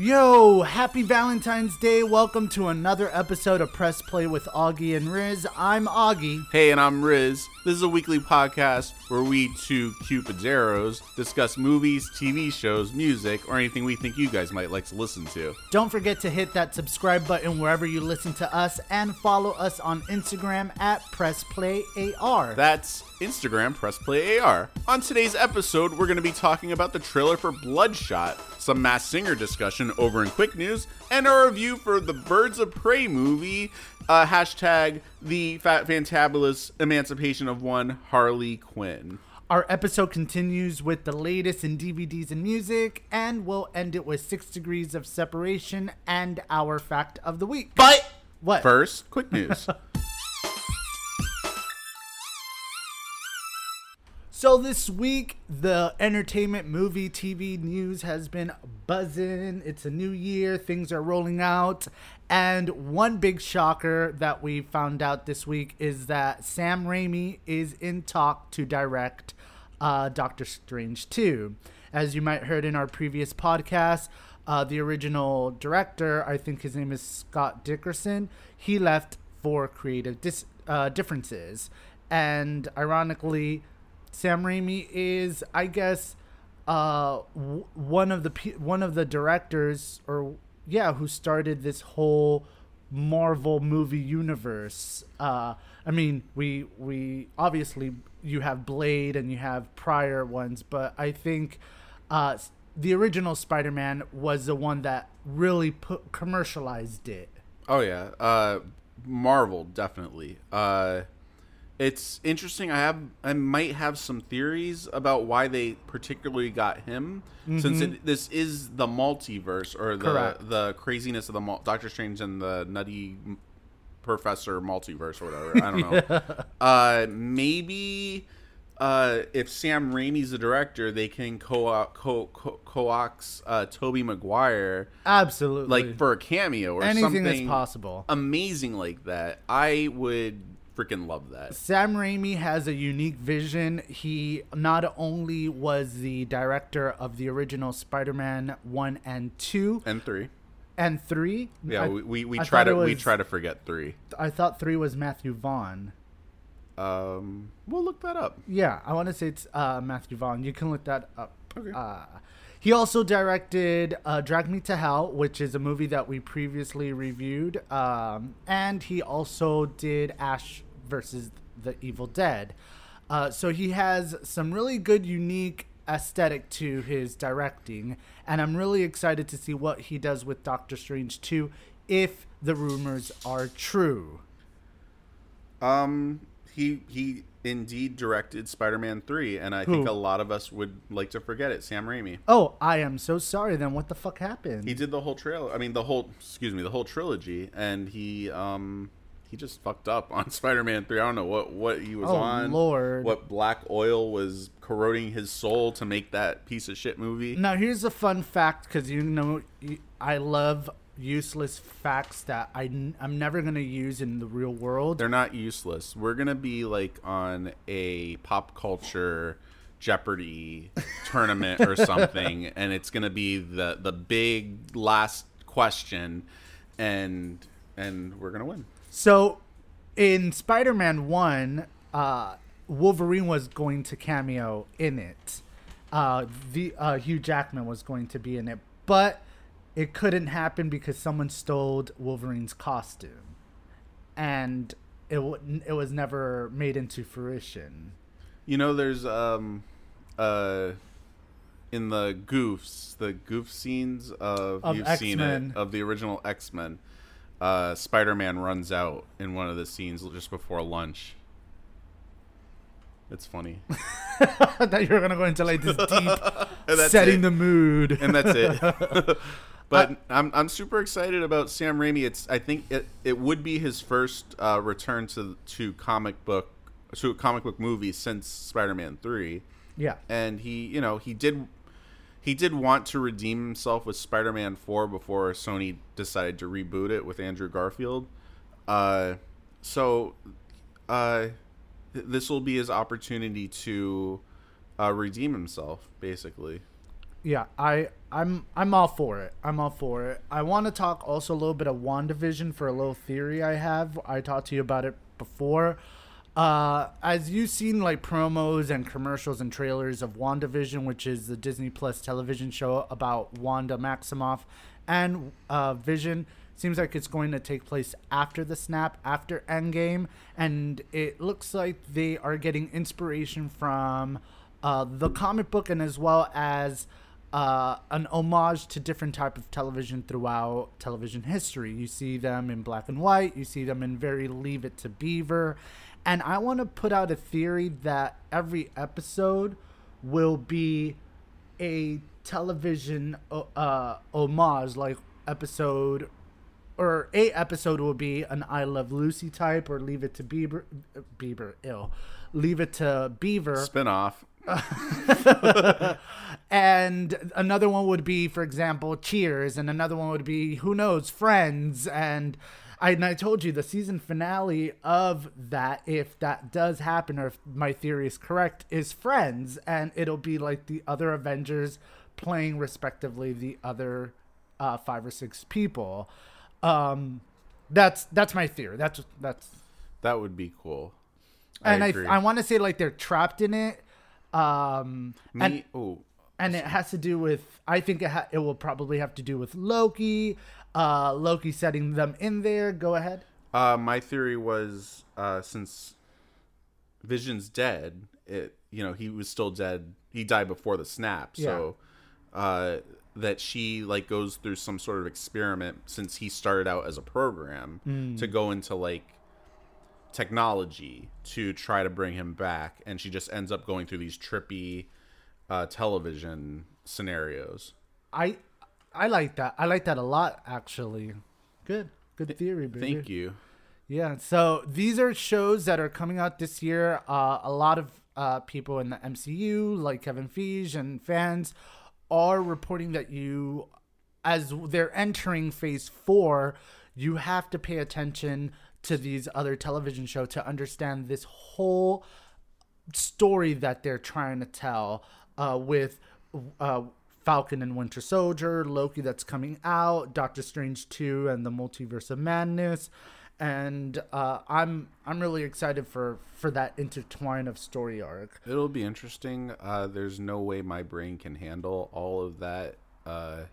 Yo, happy Valentine's Day. Welcome to another episode of Press Play with Augie and Riz. I'm Augie. Hey, and I'm Riz. This is a weekly podcast where we two Cupid's arrows discuss movies, TV shows, music, or anything we think you guys might like to listen to. Don't forget to hit that subscribe button wherever you listen to us and follow us on Instagram at PressPlayAR. That's Instagram Press Play AR. On today's episode, we're going to be talking about the trailer for Bloodshot, some Masked Singer discussion over in Quick News, and a review for the Birds of Prey movie. Uh, hashtag the fat fantabulous emancipation of one Harley Quinn. Our episode continues with the latest in DVDs and music, and we'll end it with Six Degrees of Separation and our fact of the week. But What? first, quick news. So this week, the entertainment, movie, TV news has been buzzing. It's a new year, things are rolling out, and one big shocker that we found out this week is that Sam Raimi is in talk to direct uh, Doctor Strange 2. As you might heard in our previous podcast, uh, the original director, I think his name is Scott Derrickson, he left for creative dis- uh, differences, and ironically. Sam Raimi is, I guess, uh, w- one of the pe- one of the directors, or yeah, who started this whole Marvel movie universe. Uh, I mean, we we obviously you have Blade and you have prior ones, but I think uh, the original Spider-Man was the one that really put commercialized it. Oh yeah, uh, Marvel definitely. Uh, it's interesting. I have, I might have some theories about why they particularly got him, since it, this is the multiverse or the Correct. the craziness of the mul- Doctor Strange and the nutty professor multiverse or whatever. I don't know. uh, maybe. Uh, if Sam Raimi's the director, they can co co co coax uh, Tobey Maguire Absolutely, like for a cameo or anything something is possible. amazing like that. I would freaking love that. Sam Raimi has a unique vision. He not only was the director of the original Spider-Man 1 and 2 And three. and 3. Yeah, I, we, we, I try to it we try to forget three. I thought 3 was Matthew Vaughn. Um, we'll look that up. Yeah, I want to say it's uh, Matthew Vaughn. You can look that up. Okay. Uh, he also directed uh, Drag Me to Hell, which is a movie that we previously reviewed. Um, and he also did Ash versus the Evil Dead. Uh, so he has some really good, unique aesthetic to his directing. And I'm really excited to see what he does with Doctor Strange 2 if the rumors are true. Um, he he indeed directed Spider-Man three, and I think a lot of us would like to forget it. Sam Raimi. Oh, I am so sorry then. What the fuck happened? He did the whole trailer. I mean, the whole excuse me, the whole trilogy, and he um he just fucked up on Spider-Man three. I don't know what what he was Oh, on. Lord. What black oil was corroding his soul to make that piece of shit movie. Now here's a fun fact because you know I love useless facts that I I'm never gonna use in the real world. They're not useless. We're gonna be like on a pop culture Jeopardy tournament or something, and it's gonna be the the big last question, and and we're gonna win. So in Spider-Man One, uh, Wolverine was going to cameo in it. Uh, the uh, Hugh Jackman was going to be in it, but it couldn't happen because someone stole Wolverine's costume, and it w- it was never made into fruition. You know, there's um uh in the goofs, the goof scenes of, Of you've seen X-Men. it of the original X Men. Uh, Spider-Man runs out in one of the scenes just before lunch. It's funny. I thought you were gonna go into like this deep setting it. the mood. and that's it. but I'm I'm super excited about Sam Raimi. It's I think it, it would be his first uh, return to to comic book to a comic book movie since Spider-Man 3 yeah. and he you know he did he did want to redeem himself with Spider-Man 4 before Sony decided to reboot it with Andrew Garfield. Uh, so uh, this will be his opportunity to uh, redeem himself, basically. Yeah, I I'm I'm all for it. I'm all for it. I want to talk also a little bit of WandaVision for a little theory I have. I talked to you about it before. Uh, as you've seen like promos and commercials and trailers of WandaVision, which is the Disney Plus television show about Wanda Maximoff and uh, Vision, seems like it's going to take place after the snap, after Endgame, and it looks like they are getting inspiration from uh, the comic book and as well as uh, an homage to different type of television throughout television history. You see them in black and white. You see them in very Leave It to Beaver, and I want to put out a theory that every episode will be a television uh, homage, like episode or a episode will be an I Love Lucy type, or Leave It to Bieber, Bieber, ill, Leave It to Beaver. Spinoff. and another one would be, for example, Cheers, and another one would be who knows, Friends, and I and I told you the season finale of that, if that does happen, or if my theory is correct, is Friends, and it'll be like the other Avengers playing respectively the other uh, five or six people. Um, that's that's my theory. That's that's That would be cool. and I agree. I, want to say like they're trapped in it. Um, and Me, oh, and it has to do with I think it ha- it will probably have to do with Loki. Uh, Loki setting them in there. Go ahead. Uh, my theory was uh, since Vision's dead, it you know he was still dead. He died before the snap, so uh, that she like goes through some sort of experiment since he started out as a program to go into like technology to try to bring him back, and she just ends up going through these trippy uh, television scenarios. I I like that. I like that a lot actually. Good. Good theory, baby. Thank you. Yeah, so these are shows that are coming out this year. Uh, a lot of uh, people in the MCU, like Kevin Feige and fans, are reporting that you, as they're entering phase four, you have to pay attention to these other television shows to understand this whole story that they're trying to tell uh, with uh, Falcon and Winter Soldier, Loki that's coming out, Doctor Strange 2 and the Multiverse of Madness. And uh, I'm I'm really excited for, for that intertwine of story arc. It'll be interesting. Uh, there's no way my brain can handle all of that. Uh,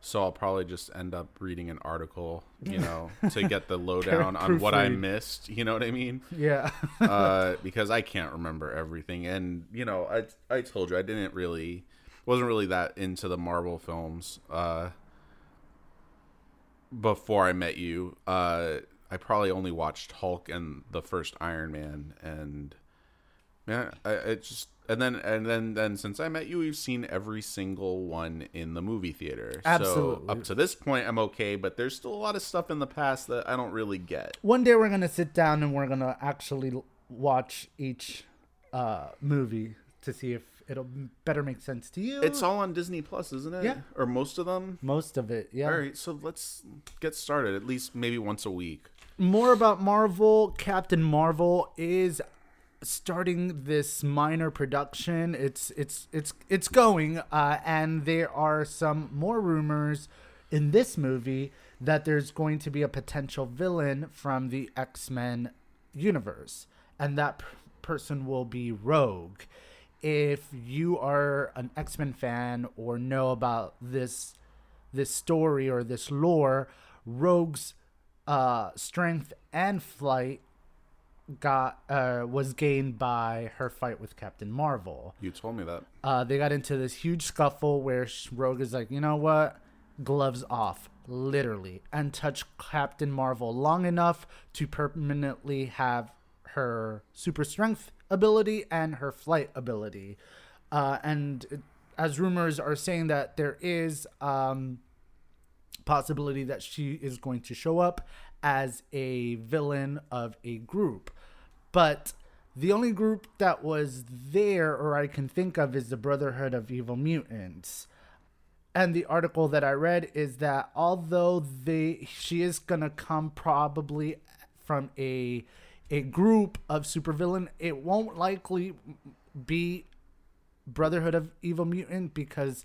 so I'll probably just end up reading an article, you know, to get the lowdown on what I missed. You know what I mean? Yeah. Uh, because I can't remember everything. And you know, I I told you I didn't really wasn't really that into the Marvel films. Uh, before I met you, uh, I probably only watched Hulk and the first Iron Man, and yeah, I, it just and then and then then since I met you, we've seen every single one in the movie theater. Absolutely. So up to this point, I'm okay, but there's still a lot of stuff in the past that I don't really get. One day we're gonna sit down and we're gonna actually watch each uh, movie to see if it'll better make sense to you. It's all on Disney Plus, isn't it? Yeah. Or most of them. most of it. Yeah. All right, so let's get started. At least maybe once a week. more about Marvel. Captain Marvel is starting this minor production. It's it's it's it's going, uh, and there are some more rumors in this movie that there's going to be a potential villain from the X Men universe, and that p- person will be Rogue. If you are an X Men fan or know about this this story or this lore, Rogue's uh, strength and flight got uh, was gained by her fight with Captain Marvel. You told me that. Uh, they got into this huge scuffle where Rogue is like, you know what, gloves off, literally, and touch Captain Marvel long enough to permanently have her super strength ability and her flight ability. Uh, and as rumors are saying that there is um, possibility that she is going to show up as a villain of a group. But the only group that was there or I can think of is the Brotherhood of Evil Mutants. And the article that I read is that although they she is gonna come probably from a a group of supervillain, it won't likely be Brotherhood of Evil Mutant because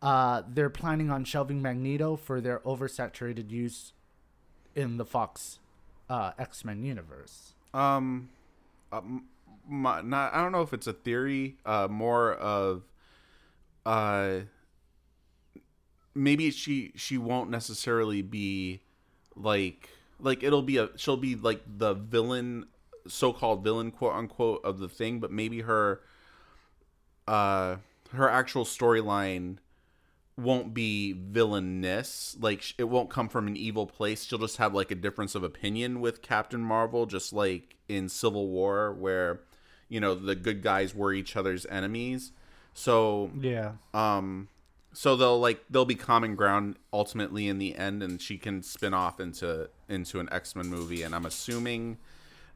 uh, they're planning on shelving Magneto for their oversaturated use in the Fox uh, X Men universe. Um, uh, my, not I don't know if it's a theory. Uh, more of, uh, maybe she she won't necessarily be like like it'll be a she'll be like the villain, so called villain quote unquote of the thing, but maybe her, uh, her actual storyline won't be villainous. Like it won't come from an evil place. She'll just have like a difference of opinion with captain marvel just like in civil war where you know the good guys were each other's enemies. So Yeah. um so they'll like they'll be common ground ultimately in the end and she can spin off into into an x-men movie and i'm assuming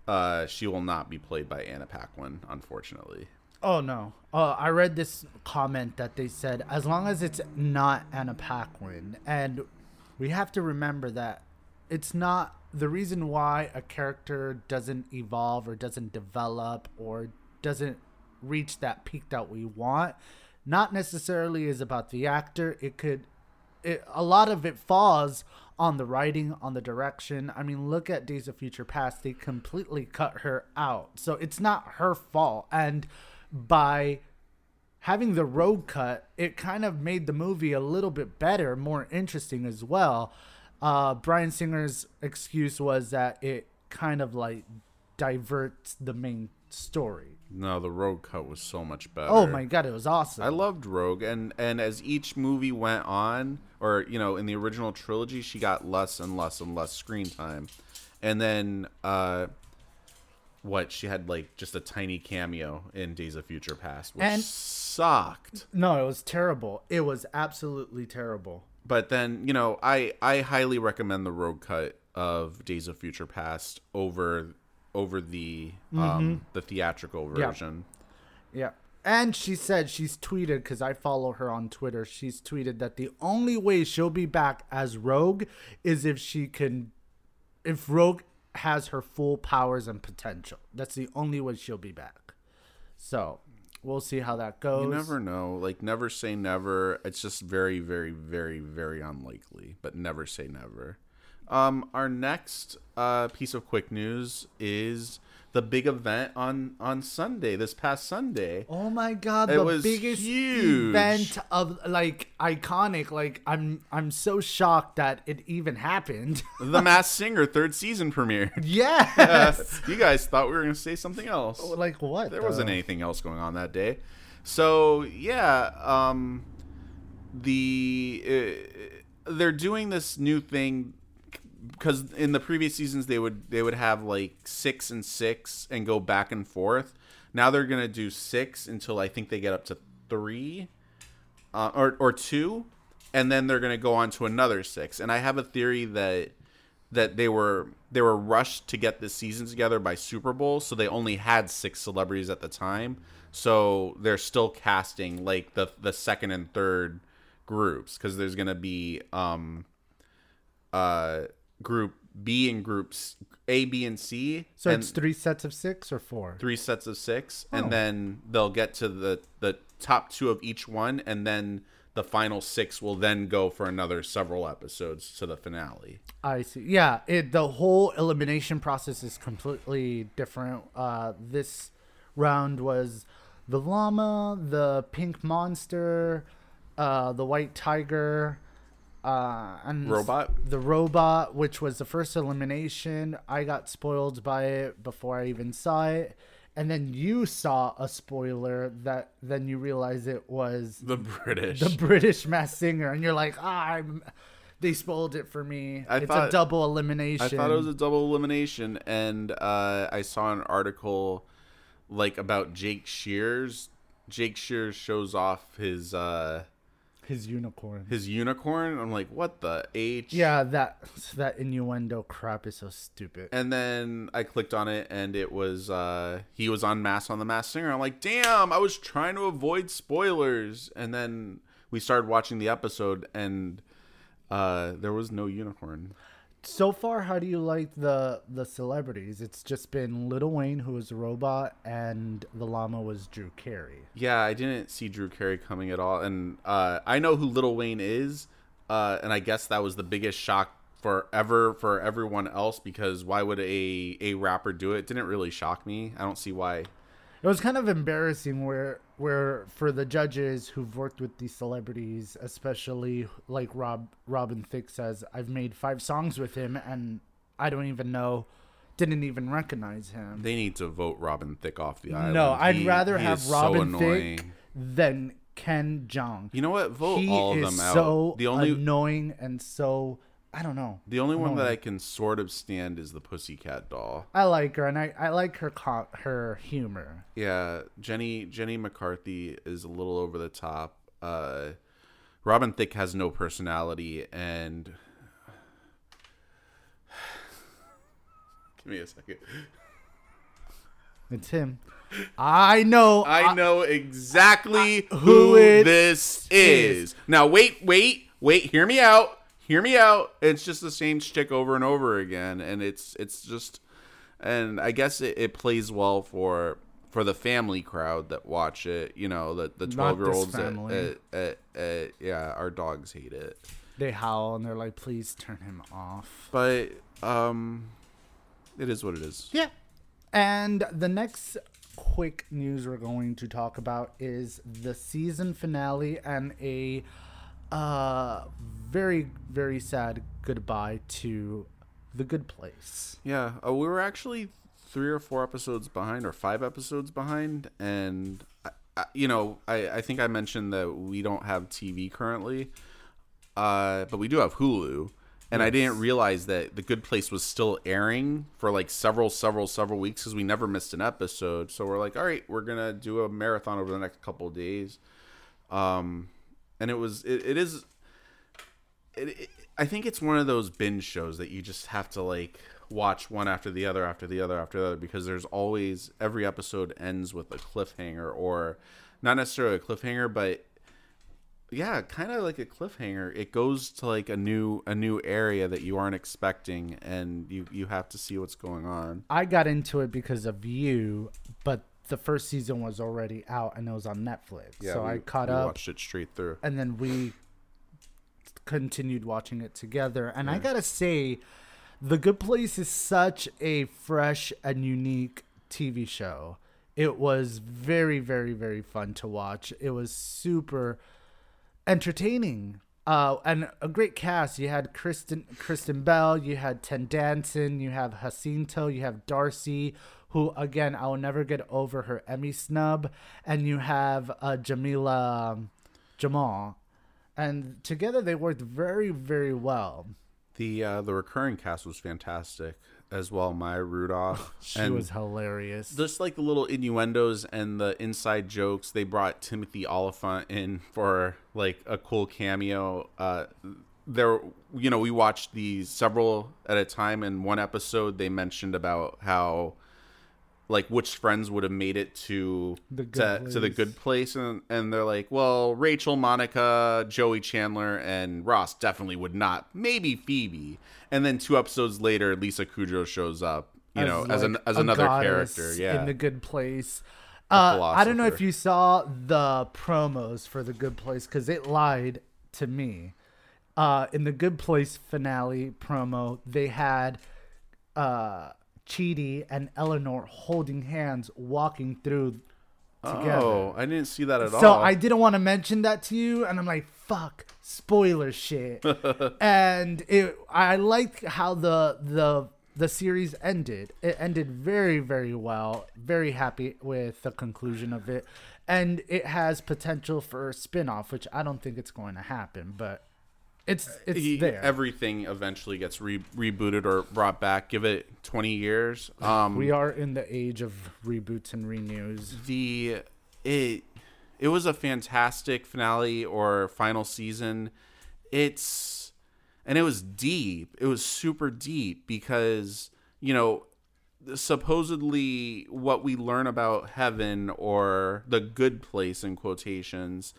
uh she will not be played by anna paquin unfortunately Oh no. Uh, I read this comment that they said as long as it's not Anna Paquin, and we have to remember that it's not the reason why a character doesn't evolve or doesn't develop or doesn't reach that peak that we want. Not necessarily is about the actor. It could, it, a lot of it falls on the writing, on the direction. I mean, look at Days of Future Past. They completely cut her out. So it's not her fault. And by having the Rogue cut, it kind of made the movie a little bit better, more interesting as well. Uh, Bryan Singer's excuse was that it kind of like diverts the main story. no the Rogue cut was so much better Oh my god, it was awesome. I loved Rogue, and and as each movie went on, or you know, in the original trilogy, she got less and less and less screen time, and then uh, what she had like just a tiny cameo in Days of Future Past, which And- sucked. no, it was terrible. It was absolutely terrible. But then you know, I I highly recommend the Rogue cut of Days of Future Past over over the um the theatrical version. Yeah. Yeah. And she said she's tweeted because I follow her on Twitter. She's tweeted that the only way she'll be back as Rogue is if she can, if Rogue has her full powers and potential. That's the only way she'll be back. So we'll see how that goes. You never know. Like never say never. It's just very, very, very, very unlikely. But never say never. Um, our next uh, piece of quick news is the big event on on Sunday. This past Sunday. Oh my god, It the was biggest huge. event of like iconic. Like I'm I'm so shocked that it even happened. The Masked Singer third season premiere. yes. you guys thought we were gonna say something else. like what? there though? wasn't anything else going on that day. So yeah, um, the uh, they're doing this new thing because in the previous seasons they would they would have like six and six and go back and forth. Now they're gonna do six until I think they get up to three, uh, or or two, and then they're gonna go on to another six. And I have a theory that that they were they were rushed to get this season together by Super Bowl, so they only had six celebrities at the time. So they're still casting like the the second and third groups because there's gonna be um uh group B and groups A, B, and C. So and it's three sets of six or four? three sets of six, Oh. and then they'll get to the the top two of each one, and then the final six will then go for another several episodes to the finale. I see. Yeah, it the whole elimination process is completely different. Uh, this round was the llama, the pink monster, uh, the white tiger, uh, and Robot? The robot, which was the first elimination. I got spoiled by it before I even saw it. And then you saw a spoiler that then you realize it was The British. the British Mass Singer, and you're like, ah, I'm. They spoiled it for me. I it's thought- a double elimination. I thought it was a double elimination, and uh, I saw an article like about Jake Shears. Jake Shears shows off his uh, his unicorn. his unicorn. I'm like, what the h? yeah, that that innuendo crap is so stupid. And then I clicked on it, and it was uh, he was on Mass on the Mass Singer. I'm like, damn! I was trying to avoid spoilers, and then we started watching the episode, and uh, there was no unicorn. So far, how do you like the the celebrities? It's just been Lil Wayne, who was a robot, and the llama was Drew Carey. Yeah, I didn't see Drew Carey coming at all, and uh, I know who Lil Wayne is, uh, and I guess that was the biggest shock forever for everyone else because why would a a rapper do it? Didn't really shock me. I don't see why. It was kind of embarrassing where where for the judges who've worked with these celebrities, especially like Rob Robin Thicke says, I've made five songs with him and I don't even know didn't even recognize him. They need to vote Robin Thicke off the island. No, I'd He- rather he have is so Robin. Thicke than Ken Jeong. You know what? Vote he all of them out. so the only annoying and so I don't know. the only one that annoying. I can sort of stand is the Pussycat Doll. I like her and I, I like her co- her humor. Yeah, Jenny Jenny McCarthy is a little over the top. Uh, Robin Thicke has no personality, and give me a second. It's him. I know. I know exactly who who this is. is. Now wait, wait, wait. Hear me out. Hear me out. It's just the same shtick over and over again, and it's it's just, and I guess it, it plays well for for the family crowd that watch it. You know, the the twelve year olds. family. Yeah, our dogs hate it, They howl and they're like, "Please turn him off." but um, it is what it is. Yeah. And the next quick news we're going to talk about is the season finale and a uh very very sad goodbye to the good place. Yeah, uh, we were actually three or four episodes behind, or five episodes behind, and I, I, you know, I, I think I mentioned that we don't have TV currently, uh, but we do have Hulu, and I didn't realize that The Good Place was still airing for like several, several, several weeks because we never missed an episode. So we're like, all right, we're gonna do a marathon over the next couple of days, um, and it was, it, it is it, it, I think it's one of those binge shows that you just have to like watch one after the other after the other after the other because there's always every episode ends with a cliffhanger or not necessarily a cliffhanger but yeah kind of like a cliffhanger. It goes to like a new a new area that you aren't expecting and you you have to see what's going on. I got into it because of you, but the first season was already out and it was on Netflix. so we- I caught up watched it straight through. and then we continued watching it together. And I gotta say, The Good Place is such a fresh and unique TV show. It was very, very, very fun to watch. It was super entertaining. Uh, and a great cast. You had Kristen Kristen Bell, you had Ted Danson, you have Jacinto, you have Darcy, who again I will never get over her Emmy snub, and you have uh, Jameela um, Jamal, and together they worked very very well. the uh the recurring cast was fantastic as well maya rudolph She and was hilarious. just like the little innuendos and the inside jokes they brought timothy olyphant in for like a cool cameo uh there you know we watched these several at a time and one episode they mentioned about how like which friends would have made it to The to, Good to the Place. good place and and they're like well rachel monica joey chandler and ross definitely would not. Maybe phoebe. And then two episodes later lisa kudrow shows up you know as an as another character. yeah. In the good place. Uh, i don't know if you saw the promos for the good place because it lied to me. Uh, in the good place finale promo they had uh, Chidi and Eleanor holding hands walking through together. oh i didn't see that at So all So I didn't want to mention that to you, and I'm like, "Fuck, spoiler shit." and it, I liked how the the the series ended. It ended very very well. Very happy with the conclusion of it, and it has potential for a spin-off, which I don't think it's going to happen, but it's it's He- there. everything eventually gets re- rebooted or brought back give it 20 years um we are in the age of reboots and renews. the it it was a fantastic finale or final season it's and it was deep it was super deep because you know supposedly what we learn about heaven or the good place in quotations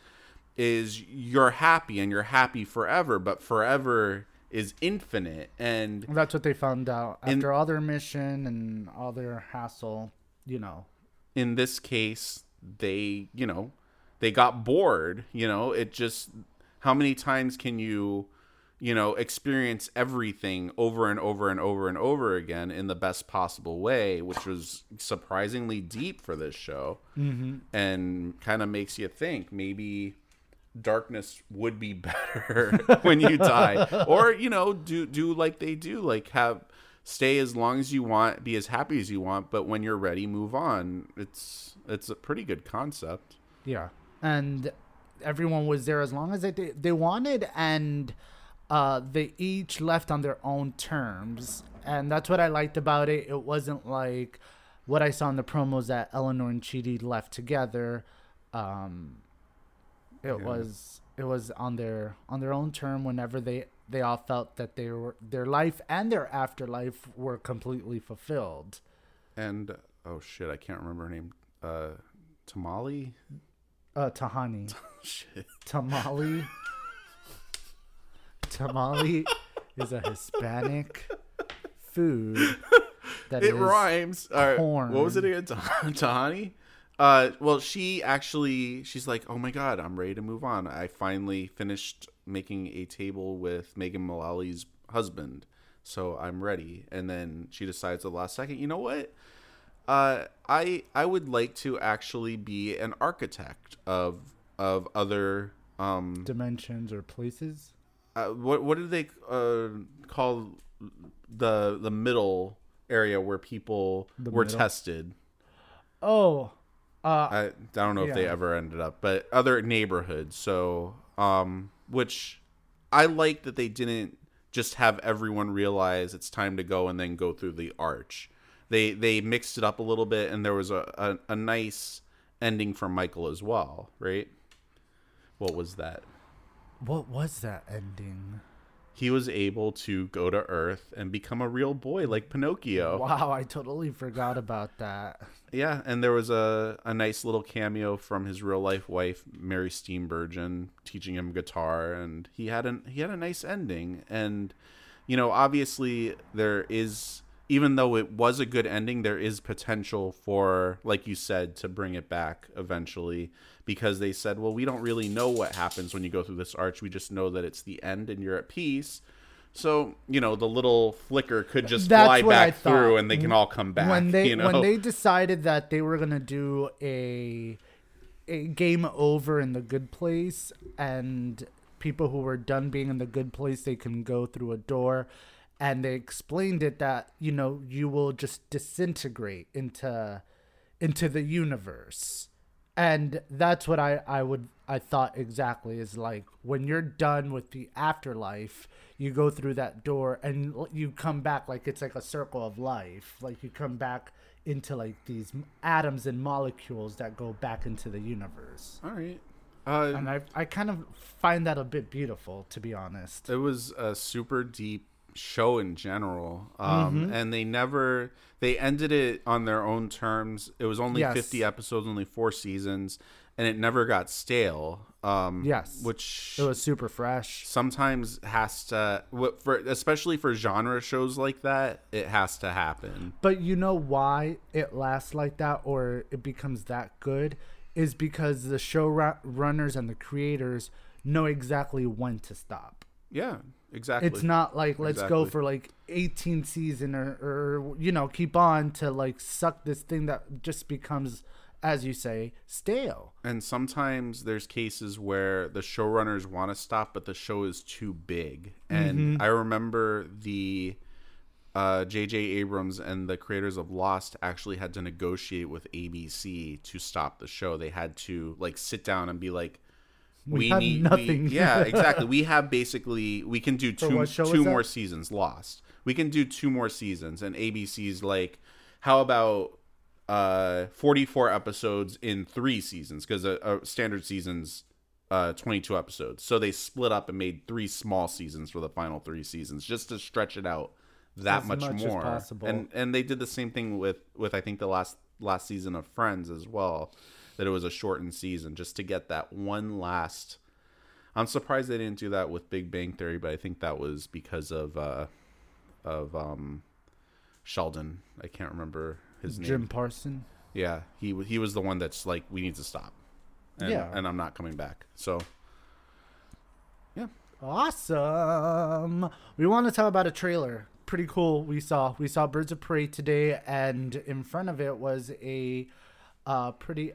is you're happy and you're happy forever but forever is infinite and That's what they found out In- after all their mission and all their hassle. You know, in this case they you know they got bored you know it just how many times can you you know experience everything over and over and over and over again in the best possible way which was surprisingly deep for this show mm-hmm. and kind of makes you think maybe darkness would be better when you die. Or you know do do like they do like have stay as long as you want be as happy as you want but when you're ready move on. It's it's a pretty good concept. Yeah, and everyone was there as long as they they wanted, and uh, they each left on their own terms, and that's what I liked about it. It wasn't like what I saw in the promos that Eleanor and Chidi left together. Um, it Yeah. was it was on their on their own term whenever they they all felt that they were their life and their afterlife were completely fulfilled. and oh shit i can't remember her name. Uh tamale? Uh, Tahani, shit. Tamale, tamale is a Hispanic food that it is- rhymes. All right what was it again? Tahani uh well she actually she's like oh my god i'm ready to move on i finally finished making a table with megan mullally's husband so i'm ready and then she decides at the last second you know what uh i i would like to actually be an architect of of other um dimensions or places. uh, what what do they uh, call the the middle area where people The were middle? tested? Oh, uh, I, I don't know if they ever ended up, but other neighborhoods. So, um, which I like that they didn't just have everyone realize it's time to go and then go through the arch. They they mixed it up a little bit, and there was a a, a nice ending for Michael as well, right? What was that? what was that ending? He was able to go to Earth and become a real boy like Pinocchio. Wow, I totally forgot about that. Yeah, and there was a, a nice little cameo from his real life wife, Mary Steenburgen, teaching him guitar, and he had an he had a nice ending. And you know, obviously there is even though it was a good ending, there is potential for, like you said, to bring it back eventually because they said, well, we don't really know what happens when you go through this arch. We just know that it's the end and you're at peace. So, you know, the little flicker could just That's fly back through and they can all come back. when they you know? when they decided that they were gonna do a a game over in the good place and people who were done being in the good place they can go through a door and they explained it that you know you will just disintegrate into into the universe. And that's what i i would i thought exactly is like when you're done with the afterlife you go through that door and you come back like it's like a circle of life. Like you come back into like these atoms and molecules that go back into the universe. All right. Uh, and i i kind of find that a bit beautiful to be honest. It was a super deep show in general um Mm-hmm. and they never they ended it on their own terms it was only Yes. 50 episodes only four seasons and it never got stale um Yes. which it was super fresh sometimes has to what for especially for genre shows like that it has to happen But you know why it lasts like that or it becomes that good is because the show runners and the creators know exactly when to stop. yeah exactly It's not like let's go for like 18 season or, or you know keep on to like suck this thing that just becomes as you say stale. And sometimes there's cases where the showrunners want to stop, but the show is too big. And Mm-hmm. I remember the uh, J.J. Abrams and the creators of Lost actually had to negotiate with ABC to stop the show. They had to like sit down and be like, We have nothing." yeah, exactly. We have basically we can do two two was that? more seasons. Lost. We can do two more seasons, and ABC's like, how about uh 44 episodes in three seasons because a, a standard season's uh 22 episodes so they split up and made three small seasons for the final three seasons just to stretch it out that As much, much more possible. and and they did the same thing with with i think the last last season of friends as well that it was a shortened season just to get that one last I'm surprised they didn't do that with Big Bang Theory, but I think that was because of uh, of um, Sheldon. I can't remember his name. Jim Parson. Yeah, he he was the one that's like, we need to stop. And, Yeah. and I'm not coming back. So yeah, Awesome. We want to talk about a trailer. Pretty cool. We saw we saw Birds of Prey today, and in front of it was a uh, pretty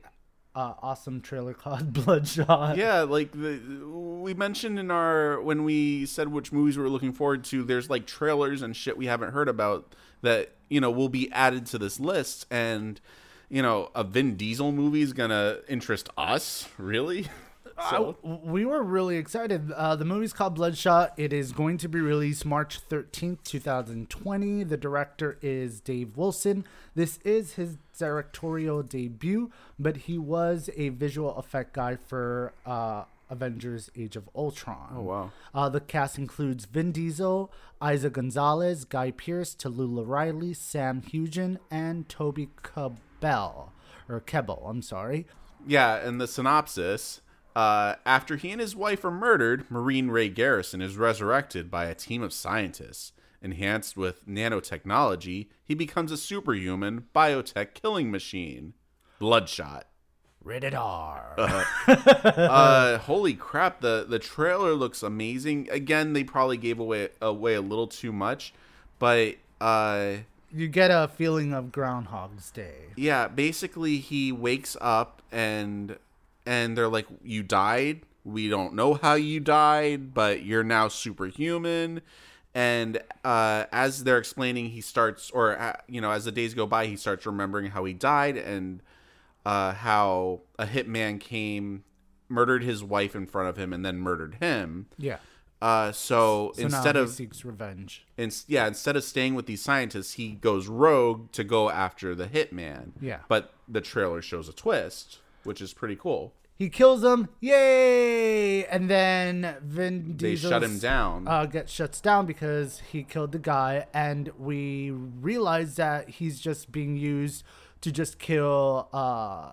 uh, awesome trailer called Bloodshot. yeah. Like the we mentioned in our when we said which movies we were looking forward to. There's like trailers and shit we haven't heard about that you know will be added to this list and. You know, a Vin Diesel movie is gonna interest us, really. So, I- we were really excited. Uh, the movie's called Bloodshot. It is going to be released March 13th, 2020. The director is Dave Wilson. This is his directorial debut, but he was a visual effect guy for uh, Avengers Age of Ultron. oh wow, Uh, the cast includes Vin Diesel, Eiza Gonzalez, Guy Pearce, Tallulah Riley, Sam Heughan, and Toby Cabell. Or Kebbell, I'm sorry. Yeah, and the synopsis uh, after he and his wife are murdered, Marine Ray Garrison is resurrected by a team of scientists. Enhanced with nanotechnology, he becomes a superhuman biotech killing machine. Bloodshot. Rated R. uh, holy crap! the The trailer looks amazing. Again, they probably gave away away a little too much, but uh, you get a feeling of Groundhog's Day. yeah basically he wakes up and and they're like you died we don't know how you died but you're now superhuman and uh, as they're explaining he starts or uh, you know as the days go by he starts remembering how he died and uh, how a hitman came murdered his wife in front of him and then murdered him Yeah. uh, so, So instead of seeks revenge. in, yeah, instead of staying with these scientists, he goes rogue to go after the hitman. Yeah. But the trailer shows a twist, which is pretty cool. He kills him, yay! And then Vin They shut him down. Uh, gets shuts down because he killed the guy, and we realize that he's just being used to just kill uh,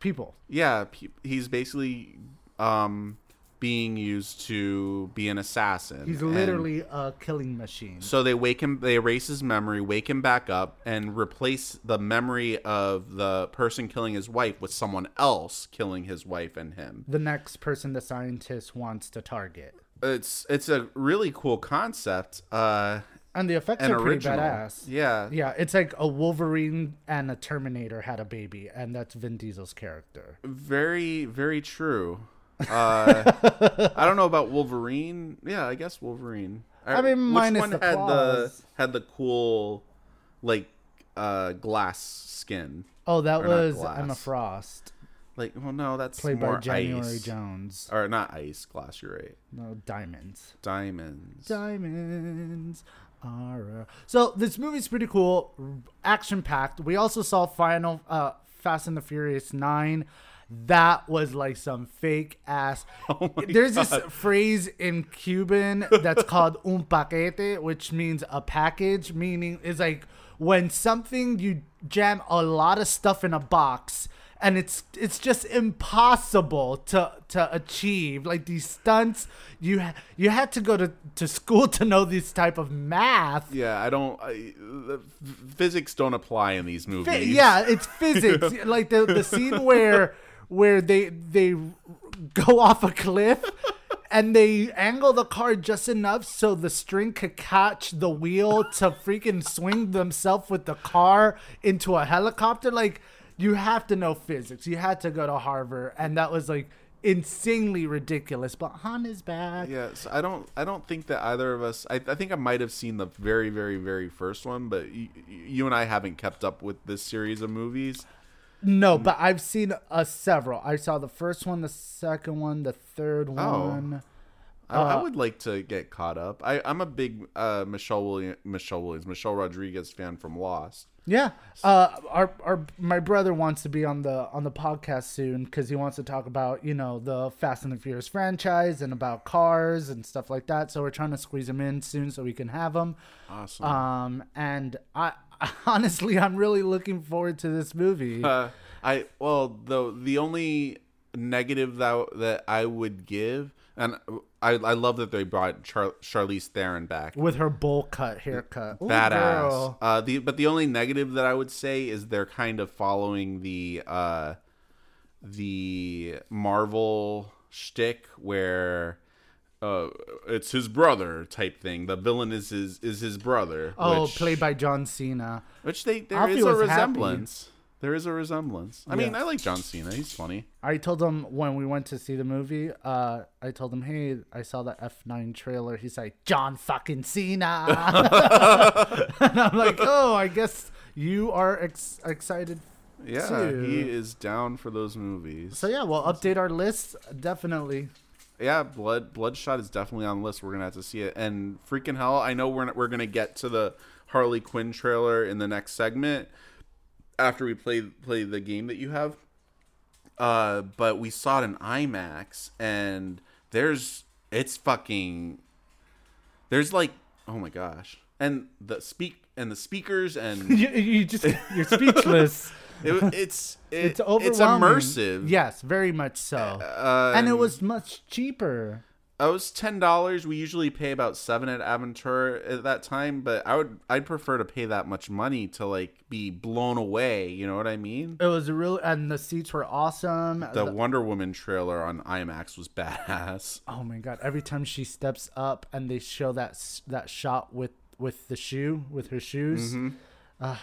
people. yeah, he's basically um, being used to be an assassin. He's And literally a killing machine. So they wake him. They erase his memory, wake him back up, and replace the memory of the person killing his wife with someone else killing his wife and him. The next person the scientist wants to target. It's it's a really cool concept. Uh, And the effects and are pretty original. badass. Yeah, Yeah, it's like a Wolverine and a Terminator had a baby, and that's Vin Diesel's character. very very true. Uh, I don't know about Wolverine. Yeah, I guess Wolverine. I mean, Which minus one the had claws. the had the cool like uh glass skin? Oh, that Or not was glass. Emma Frost, Like, well, no, that's played more by January ice. Jones. Or not ice glass. You're right. No, diamonds. Diamonds. Diamonds are. a- So this movie's pretty cool, action packed. We also saw Final uh, Fast and the Furious Nine. That was like some fake ass. Oh There's this phrase in Cuban that's called un paquete, which means a package, meaning is like when something you jam a lot of stuff in a box and it's it's just impossible to to achieve like these stunts you ha- you had to go to, to school to know this type of math Yeah, I don't. I, the physics don't apply in these movies. Phy- yeah it's physics like the the scene where where they they go off a cliff and they angle the car just enough so the string could catch the wheel to freaking swing themselves with the car into a helicopter like you have to know physics you had to go to harvard and that was like insanely ridiculous but han is back Yes, I don't. I don't think that either of us. I, I think I might have seen the very, very, very first one, but you, you and I haven't kept up with this series of movies. No but i've seen uh, several i saw the first one the second one the third Oh. one I, I Uh, would like to get caught up. I, I'm a big uh, Michelle Williams, Michelle Williams, Michelle Rodriguez fan from Lost. Yeah, uh, our our my brother wants to be on the on the podcast soon because he wants to talk about you know the Fast and the Furious franchise and about cars and stuff like that. So we're trying to squeeze him in soon so we can have him. Awesome. Um, and I honestly I'm really looking forward to this movie. Uh, I well, the the only negative that that I would give. And I, I love that they brought Char- Charlize Theron back. with her bowl cut haircut. Ooh, Badass. girl. Uh, the but the only negative that I would say is they're kind of following the uh, the Marvel shtick where uh, it's his brother type thing. The villain is his is his brother. Oh, which, played by John Cena. which they there Alfie is a resemblance. happy. There is a resemblance. I mean, I like John Cena. He's funny. I told him when we went to see the movie, uh, I told him, hey, I saw the F9 trailer. He's like, John fucking Cena. and I'm like, oh, I guess you are ex- excited. Yeah, Too. he is down for those movies. So, yeah, we'll update our list. Definitely. yeah, blood bloodshot is definitely on the list. We're gonna have to see it. And freaking hell, I know we're we're gonna get to the Harley Quinn trailer in the next segment after we play play the game that you have. Uh, but we saw it in IMAX, and there's it's fucking there's like oh my gosh, and the speak and the speakers and you, you just, you're speechless. it, it's it, It's it's immersive. Yes, very much so. Uh, and it was much cheaper. It was ten dollars. We usually pay about seven at Aventura at that time, but I would I'd prefer to pay that much money to like be blown away. You know what I mean? It was a real, and the seats were awesome. The Wonder Woman trailer on IMAX was badass. Oh my god! Every time she steps up and they show that that shot with with the shoe with her shoes, Mm-hmm. ah,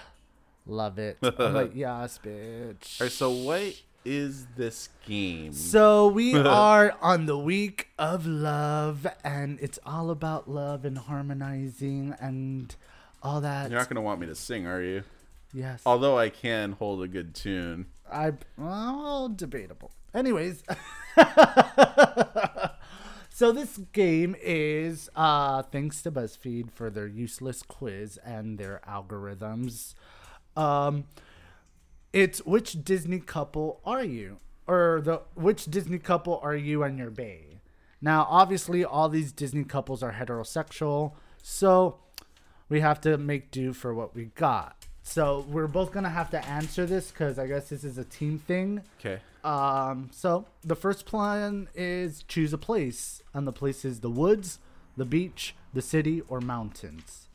love it. I'm like, yes, bitch. All right, so what is this game? So we are on the week of love, and it's all about love and harmonizing and all that. You're not gonna want me to sing, are you? yes, Although I can hold a good tune. I well debatable. Anyways, so this game is uh thanks to BuzzFeed for their useless quiz and their algorithms. Um it's which Disney couple are you? Or the which Disney couple are you and your bae? Now, obviously all these Disney couples are heterosexual, so we have to make do for what we got. So we're both gonna have to answer this because I guess this is a team thing. Okay. Um, so the first plan is choose a place, and the place is the woods, the beach, the city, or mountains.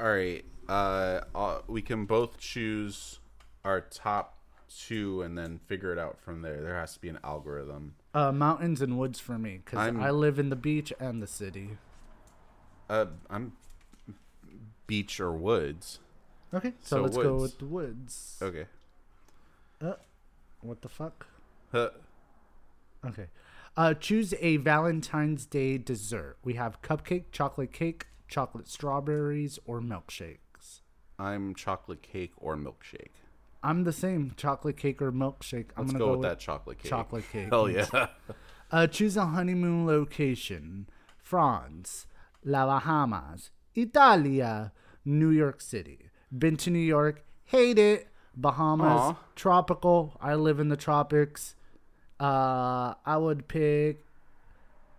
All right. Uh, uh, we can both choose our top two and then figure it out from there. There has to be an algorithm. Uh, mountains and woods for me because I'm- I live in the beach and the city. Uh, I'm beach or woods. Okay, so, So let's go woods. with the woods. Okay. Uh, what the fuck? Huh. Okay. Uh, choose a Valentine's Day dessert. We have cupcake, chocolate cake, chocolate strawberries, or milkshakes. I'm chocolate cake or milkshake. I'm the same, chocolate cake or milkshake. I'm Let's gonna go, go, with that chocolate cake. chocolate cake. Hell yeah. Uh, choose a honeymoon location: France, La Bahamas, Italia, New York City. Been to New York, hate it. Bahamas, Aw. tropical. I live in the tropics. Uh, I would pick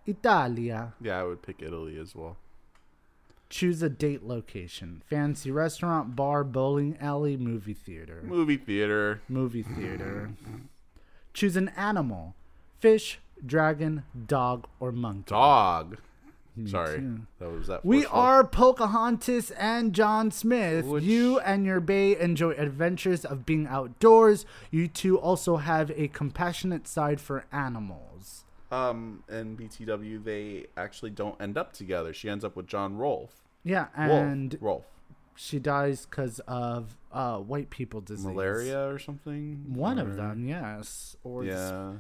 Italia. yeah, I would pick Italy as well. Choose a date location: fancy restaurant, bar, bowling alley, movie theater. Movie theater. Movie theater. Choose an animal: fish, dragon, dog, or monkey. Dog. Sorry. too. That was that. We are Pocahontas and John Smith. Which- You and your bay enjoy adventures of being outdoors. You two also have a compassionate side for animals. Um, and BTW, they actually don't end up together. She ends up with John Rolfe. Yeah, and Rolfe. she dies because of uh, white people disease. Malaria or something. One Or- of them, yes. Or Yeah.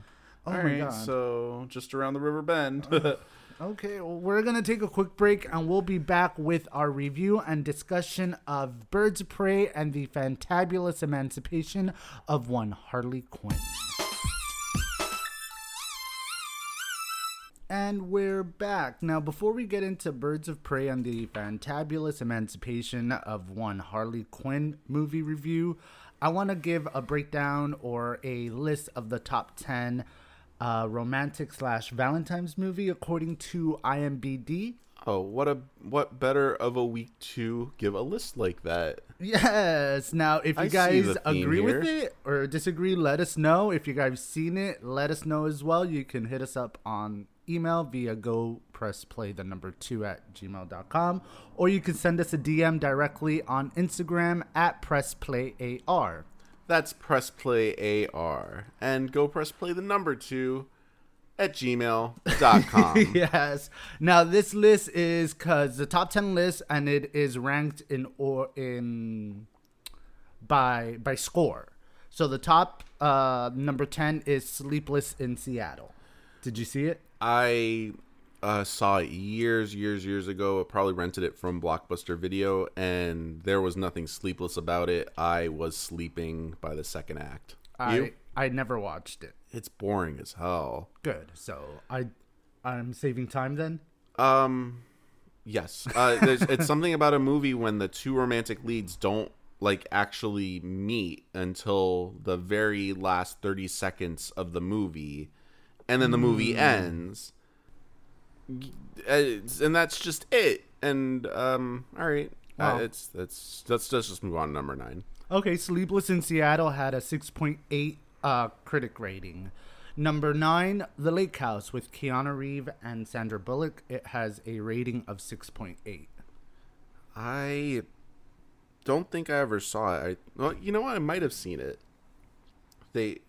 Oh All my right, God. so just around the river bend. Okay, well, we're gonna take a quick break, and we'll be back with our review and discussion of Birds of Prey and the fantabulous emancipation of one Harley Quinn. And we're back. Now, before we get into Birds of Prey and the fantabulous emancipation of one Harley Quinn movie review, I want to give a breakdown or a list of the top 10 uh, romantic slash Valentine's movie according to IMBD. oh, what a what better of a week to give a list like that? Yes. Now, if you I guys agree with it or disagree, let us know. If you guys have seen it, let us know as well. You can hit us up on email via go press play the number two at gmail.com or you can send us a DM directly on Instagram at press play AR. That's press play AR. And go press play the number two at gmail.com. yes. Now this list is cuz the top 10 list and it is ranked in or in by by score. So the top uh number 10 is Sleepless in Seattle. Did you see it? I uh, saw it years, years, years ago. I probably rented it from Blockbuster Video, and there was nothing sleepless about it. I was sleeping by the second act. I you? I never watched it. It's boring as hell. Good. So I I'm saving time then. Um, yes. Uh, it's something about a movie when the two romantic leads don't like actually meet until the very last 30 seconds of the movie and then the movie ends Uh, and that's just it and um all right Wow. uh, it's that's let's, let's just move on to number nine Okay, Sleepless in Seattle had a 6.8 uh, critic rating. Number 9, The Lake House with Keanu Reeves and Sandra Bullock. It has a rating of 6.8. i don't think i ever saw it I, well you know what i might have seen it they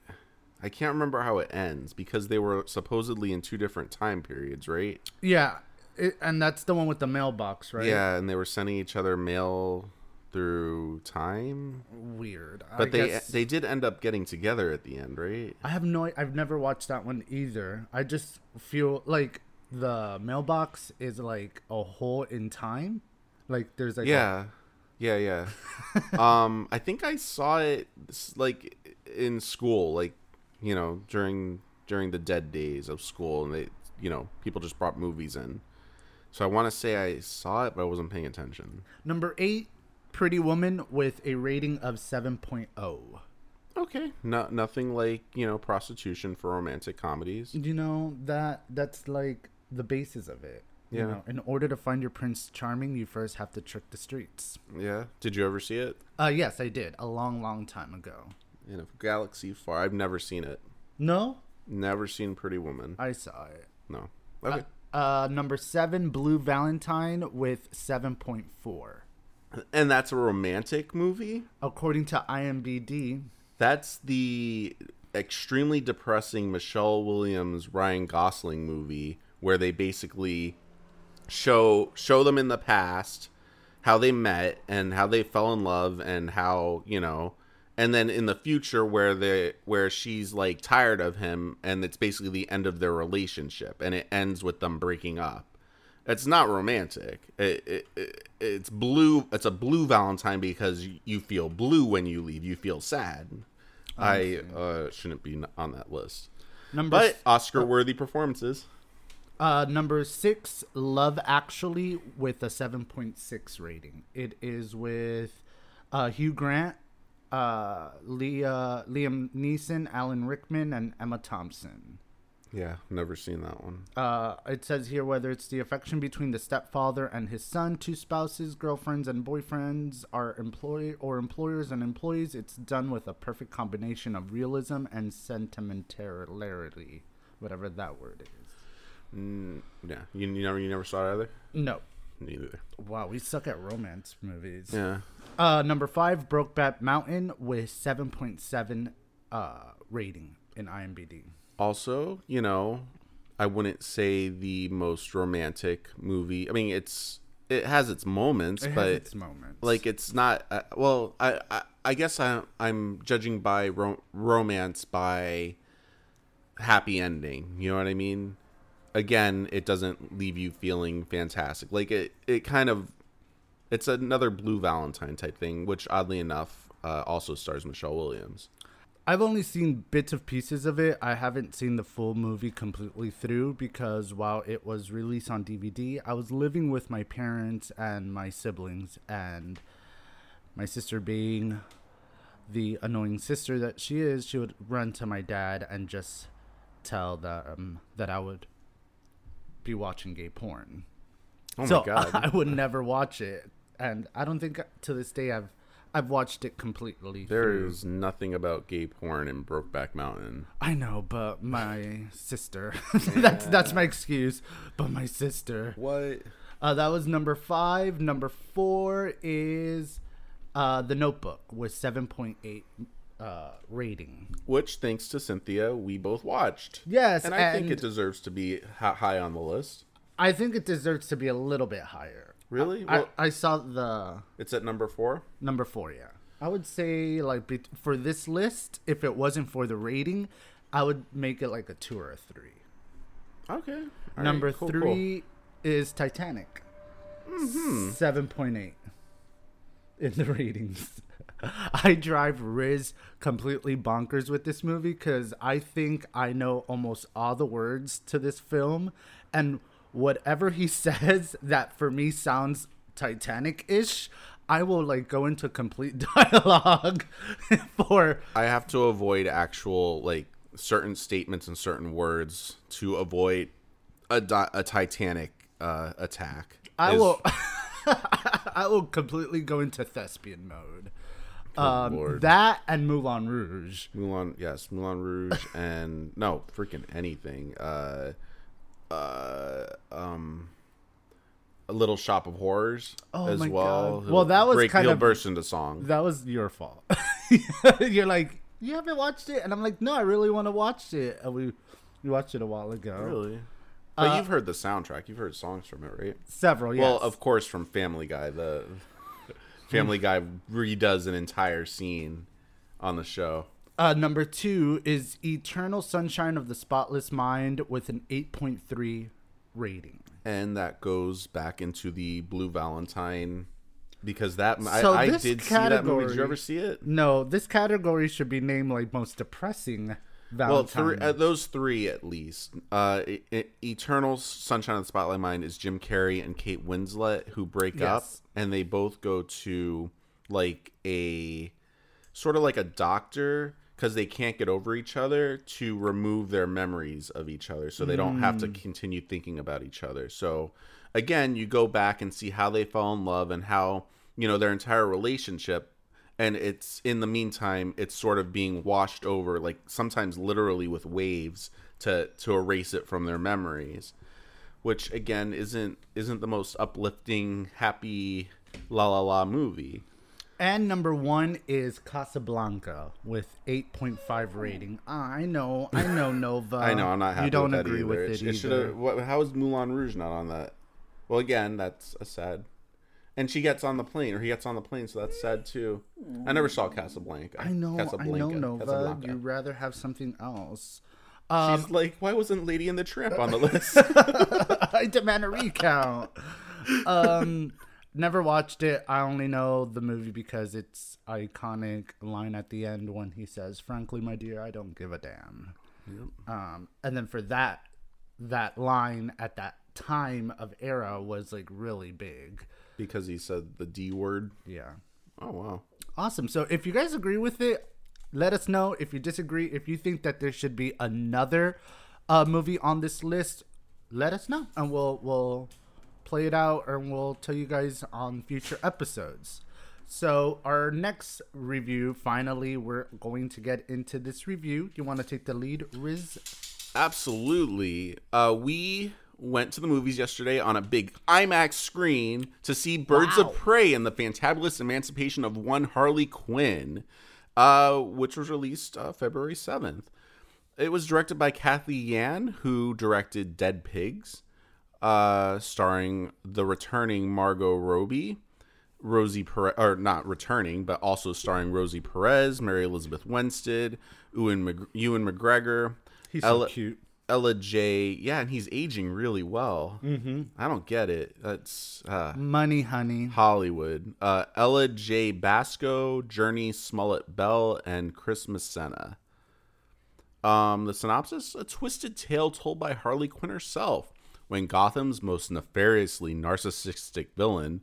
i can't remember how it ends because they were supposedly in two different time periods right Yeah, it, and that's the one with the mailbox, right? Yeah, and they were sending each other mail through time, Weird. but I they guess- they did end up getting together at the end, right? I have no. I've never watched that one either. I just feel like the mailbox is like a hole in time. Like there's like a- Yeah, yeah, yeah. um, I think I saw it like in school, like you know during during the dead days of school, and they you know people just brought movies in. So I want to say I saw it, but I wasn't paying attention. number eight, Pretty Woman with a rating of seven oh. Okay, no, nothing like you know prostitution for romantic comedies. You know that that's like the basis of it. You Yeah. know, in order to find your Prince Charming, you first have to trick the streets. Yeah, did you ever see it? Uh, yes, I did a long, long time ago. In a galaxy far. I've never seen it. No, Never seen Pretty Woman. I saw it. No. Okay. Uh, number seven, Blue Valentine with seven point four. and that's a romantic movie. According to IMBD, That's the extremely depressing Michelle Williams Ryan Gosling movie where they basically show show them in the past how they met and how they fell in love and how, you know, and then in the future where they where she's like tired of him and it's basically the end of their relationship and it ends with them breaking up. It's not romantic. It, it, it it's blue. It's a blue Valentine because you feel blue when you leave. You feel sad. I uh, shouldn't be on that list. number But Oscar worthy performances. Uh, number six, Love Actually, with a 7.6 rating. It is with uh, Hugh Grant, uh, Leah, Liam Neeson, Alan Rickman, and Emma Thompson. Yeah, never seen that one. Uh, it says here whether it's the affection between the stepfather and his son, two spouses, girlfriends, and boyfriends are employee or employers and employees. It's done with a perfect combination of realism and sentimentality, whatever that word is. Mm, yeah, you, you never you never saw it either. No. Neither. Wow, we suck at romance movies. Yeah. Uh, number five, Brokeback Mountain with seven point seven uh rating in IMBD. Also, you know, I wouldn't say the most romantic movie. I mean, it's it has its moments, It but has its moments. like it's not. Uh, well, I, I I guess I I'm judging by ro- romance by happy ending. You know what I mean? Again, it doesn't leave you feeling fantastic. Like it it kind of it's another Blue Valentine type thing, which oddly enough uh, also stars Michelle Williams. I've only seen bits of pieces of it. I haven't seen the full movie completely through because while it was released on DVD, I was living with my parents and my siblings, and my sister being the annoying sister that she is, she would run to my dad and just tell them that I would be watching gay porn. Oh so my god! I would never watch it, and I don't think to this day I've I've watched it completely. There through. is nothing about gay porn in Brokeback Mountain. I know, but my sister. that's that's my excuse. But my sister. What? Uh, that was number five. Number four is uh, The Notebook with seven point eight uh, rating. Which, thanks to Cynthia, we both watched. Yes, and I think it deserves to be hi- high on the list. I think it deserves to be a little bit higher. Really? I, Well, I saw the it's at number four. number four. Yeah, I would say like for this list, if it wasn't for the rating, I would make it like a two or a three. Okay. All right, Number cool, cool. three is Titanic. Seven point eight in the ratings. I drive Riz completely bonkers with this movie because I think I know almost all the words to this film, and whatever he says that for me sounds Titanic-ish, I will like go into complete dialogue for I have to avoid actual like certain statements and certain words to avoid a, di- a Titanic uh, attack. I Is- will I will completely go into thespian mode. Um, that and Moulin Rouge. Moulin, yes, Moulin Rouge, and no, freaking anything. Uh, uh, um, a Little Shop of Horrors Oh as my well. God. Well, that was break, kind he'll of- burst into song. That was your fault. You're like, you haven't watched it, and I'm like, no, I really want to watch it. And we we watched it a while ago. Really? But Uh, you've heard the soundtrack. You've heard songs from it, right? Several, yes. Well, of course, from Family Guy. The Family Guy redoes an entire scene on the show. uh, number two is Eternal Sunshine of the Spotless Mind with an 8.3 rating. and that goes back into the Blue Valentine because that So I, I did see that movie. Did you ever see it? No, this category should be named like most depressing Well, three, uh, those three at least. Uh, Eternal Sunshine of the Spotlight Mind is Jim Carrey and Kate Winslet who break up, and they both go to like a sort of like a doctor because they can't get over each other to remove their memories of each other, so they don't have to Mm. continue thinking about each other. So again, you go back and see how they fall in love and how you know their entire relationship and it's in the meantime it's sort of being washed over like sometimes literally with waves to to erase it from their memories which again isn't isn't the most uplifting happy la la la movie And number one is Casablanca with 8.5 rating. I know, I know, Nova. i know i'm not happy You don't with agree either. with it, it, either. how is moulin rouge not on that well again that's a sad and she gets on the plane or he gets on the plane so that's sad too i never saw casablanca I know, I know, Nova. Casablanca. You'd rather have something else. She's like, why wasn't Lady and the Tramp on the list? I demand a recount. um, never watched it. I only know the movie because it's iconic line at the end when he says, "Frankly, my dear, I don't give a damn." Um, and then for that, that line at that time of era was like really big. Because he said the D word. Yeah. Oh wow. Awesome. So if you guys agree with it, let us know. If you disagree, if you think that there should be another uh, movie on this list, let us know, and we'll we'll play it out, and we'll tell you guys on future episodes. So our next review, finally, we're going to get into this review. You want to take the lead, Riz? Absolutely. Uh, we went to the movies yesterday on a big IMAX screen to see Birds Wow. of Prey and the Fantabulous Emancipation of One Harley Quinn, uh, which was released uh, February 7th. It was directed by Cathy Yan, who directed Dead Pigs, uh, starring the returning Margot Robbie. Rosie Perez, or not returning, but also starring Rosie Perez, Mary Elizabeth Winstead, Ewan, Mc, Ewan McGregor, He's Ella, so cute. Ella J. Yeah, and he's aging really well. Mm-hmm. I don't get it. That's uh, Money, honey. Hollywood. Uh, Ella J. Basco, Jurnee Smollett Bell, and Chris Messina. Um, the synopsis: A twisted tale told by Harley Quinn herself. When Gotham's most nefariously narcissistic villain,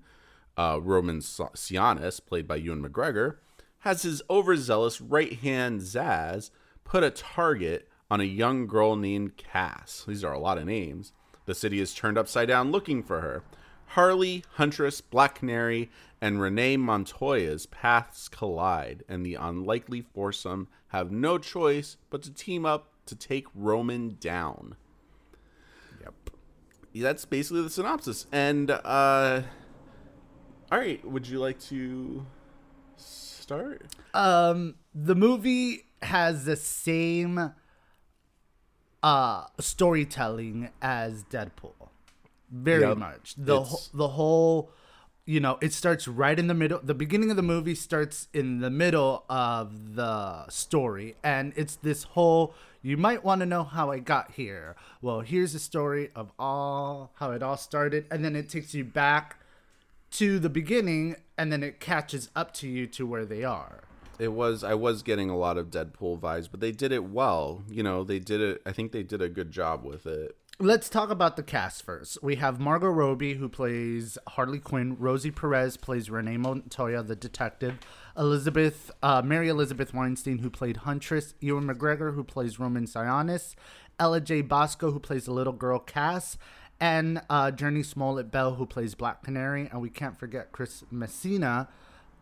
uh, Roman Sa- Sionis, played by Ewan McGregor, has his overzealous right hand Zsasz put a target on a young girl named Cass. These are a lot of names. The city is turned upside down looking for her. Harley, Huntress, Black Canary, and Renee Montoya's paths collide, and the unlikely foursome have no choice but to team up to take Roman down. Yep. That's basically the synopsis. And uh all right, would you like to start? Um, the movie has the same uh storytelling as Deadpool. Very Yep. much. The wh- the whole you know, it starts right in the middle. The beginning of the movie starts in the middle of the story and it's this whole you might want to know how I got here. Well, here's the story of all how it all started and then it takes you back to the beginning and then it catches up to you to where they are. It was I was getting a lot of Deadpool vibes, but they did it well. You know, they did it I think they did a good job with it. Let's talk about the cast first. We have Margot Robbie, who plays Harley Quinn. Rosie Perez plays Renee Montoya, the detective. Elizabeth, uh, Mary Elizabeth Weinstein, who played Huntress. Ewan McGregor, who plays Roman Sionis. Ella J. Bosco, who plays the little girl Cass. And uh, Jurnee Smollett Bell, who plays Black Canary. And we can't forget Chris Messina,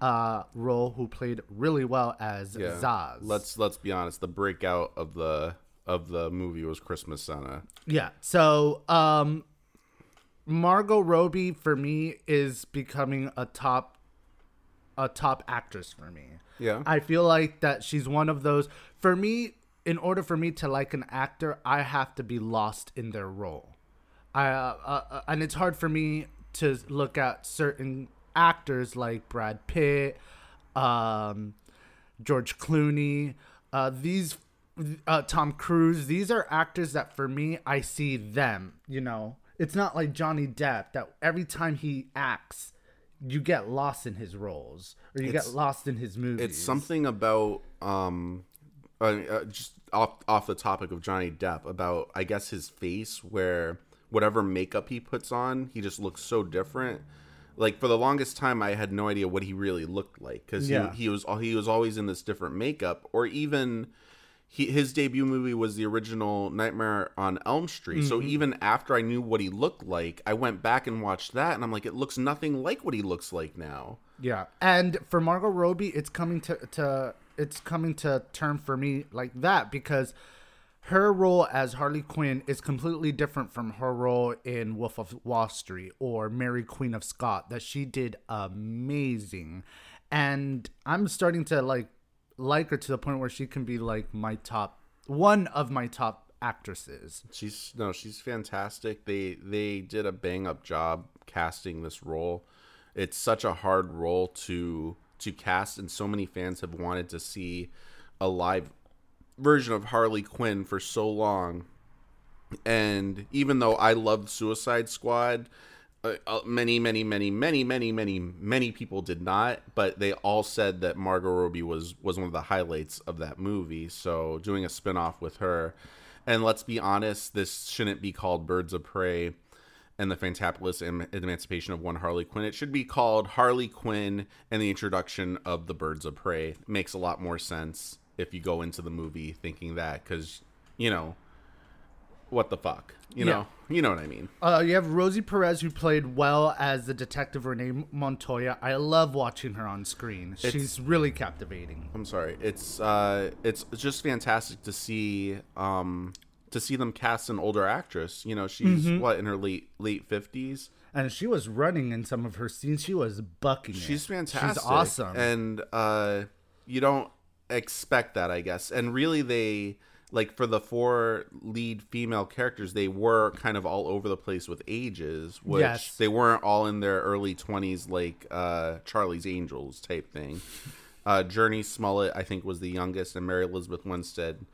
uh, role, who played really well as Zsasz. Let's let's be honest. The breakout of the of the movie was Chris Messina. Yeah. So, um, Margot Robbie for me is becoming a top, a top actress for me. Yeah. I feel like that she's one of those. For me, in order for me to like an actor, I have to be lost in their role. I uh, uh, and it's hard for me to look at certain actors like Brad Pitt, um, George Clooney, uh, these uh, Tom Cruise. These are actors that for me, I see them. You know, it's not like Johnny Depp that every time he acts, you get lost in his roles or you It's- get lost in his movies. It's something about um uh, uh, just off off the topic of Johnny Depp about I guess his face where whatever makeup he puts on, he just looks so different. Like for the longest time I had no idea what he really looked like cuz Yeah. he, he was he was always in this different makeup or even he, his debut movie was the original Nightmare on Elm Street. So Mm-hmm. even after I knew what he looked like, I went back and watched that and I'm like it looks nothing like what he looks like now. Yeah, and for Margot Robbie, it's coming to to it's coming to term for me like that because her role as Harley Quinn is completely different from her role in Wolf of Wall Street or Mary Queen of Scott that she did amazing, and I'm starting to like like her to the point where she can be like my top one of my top actresses. She's no, she's fantastic. They they did a bang up job casting this role. It's such a hard role to to cast, and so many fans have wanted to see a live version of Harley Quinn for so long. And even though I loved Suicide Squad, uh, uh, many, many, many, many, many, many, many people did not. But they all said that Margot Robbie was was one of the highlights of that movie. So doing a spinoff with her, and let's be honest, this shouldn't be called Birds of Prey and the Fantabulous em- Emancipation of One Harley Quinn. It should be called Harley Quinn and the Introduction of the Birds of Prey. makes a lot more sense if you go into the movie thinking that, because you know what the fuck, you Yeah. know, you know what I mean. Uh, you have Rosie Perez, who played well as the detective Renee Montoya. I love watching her on screen. She's really captivating. I'm sorry. It's uh, it's just fantastic to see um to see them cast an older actress. You know, she's Mm-hmm. what in her late late fifties. And she was running in some of her scenes. She was bucking it. She's fantastic. She's awesome. And uh, you don't expect that, I guess. And really, they like for the four lead female characters, they were kind of all over the place with ages, which Yes. they weren't all in their early twenties, like uh, Charlie's Angels type thing. Uh, Jurnee Smollett, I think, was the youngest, and Mary Elizabeth Winstead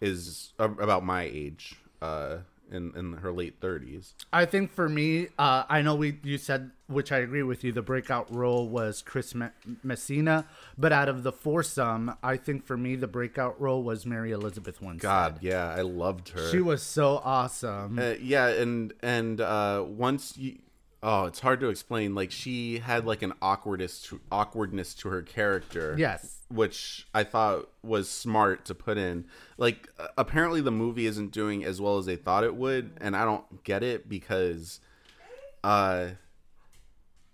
is a- about my age, uh, in in her late thirties. I think for me, uh, I know we you said, which I agree with you. The breakout role was Chris Me- Messina, but out of the foursome, I think for me the breakout role was Mary Elizabeth Winstead. God, yeah, I loved her. she was so awesome. Uh, yeah, and and uh, once you, oh, it's hard to explain. Like she had like an awkwardness to awkwardness to her character. Yes. Which I thought was smart to put in. Like apparently the movie isn't doing as well as they thought it would, and I don't get it because, uh,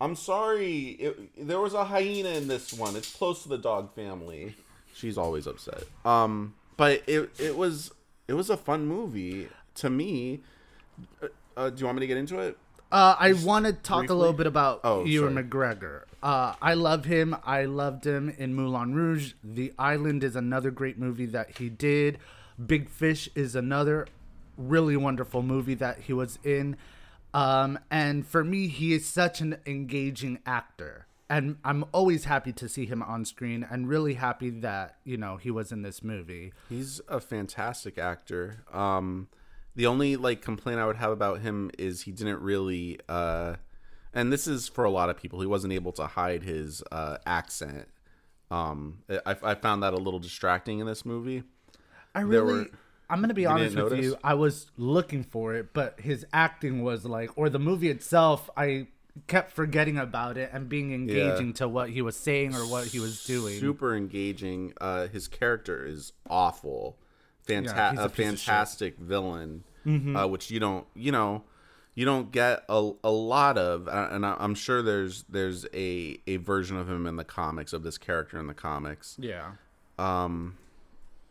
I'm sorry. It, there was a hyena in this one. It's close to the dog family. She's always upset. Um, but it it was it was a fun movie to me. Uh, uh, do you want me to get into it? Uh, I want to talk briefly? a little bit about Oh, Ewan sorry. McGregor. Uh, I love him. I loved him in Moulin Rouge. The Island is another great movie that he did. Big Fish is another really wonderful movie that he was in. Um, and for me, he is such an engaging actor. And I'm always happy to see him on screen and really happy that, you know, he was in this movie. He's a fantastic actor. Um, the only like complaint I would have about him is he didn't really, uh, and this is for a lot of people, he wasn't able to hide his uh, accent. Um, I, I found that a little distracting in this movie. I really, were- I'm gonna be honest with notice? you. I was looking for it, but his acting was like, or the movie itself, I kept forgetting about it and being engaging to what he was saying or what he was doing. Super engaging. Uh, his character is awful. Fanta- Yeah, a a, piece of shit. fantastic villain, Mm-hmm. uh, which you don't, you know, you don't get a, a lot of, uh, and I- I'm sure there's there's a a version of him in the comics of this character in the comics. Yeah, Um,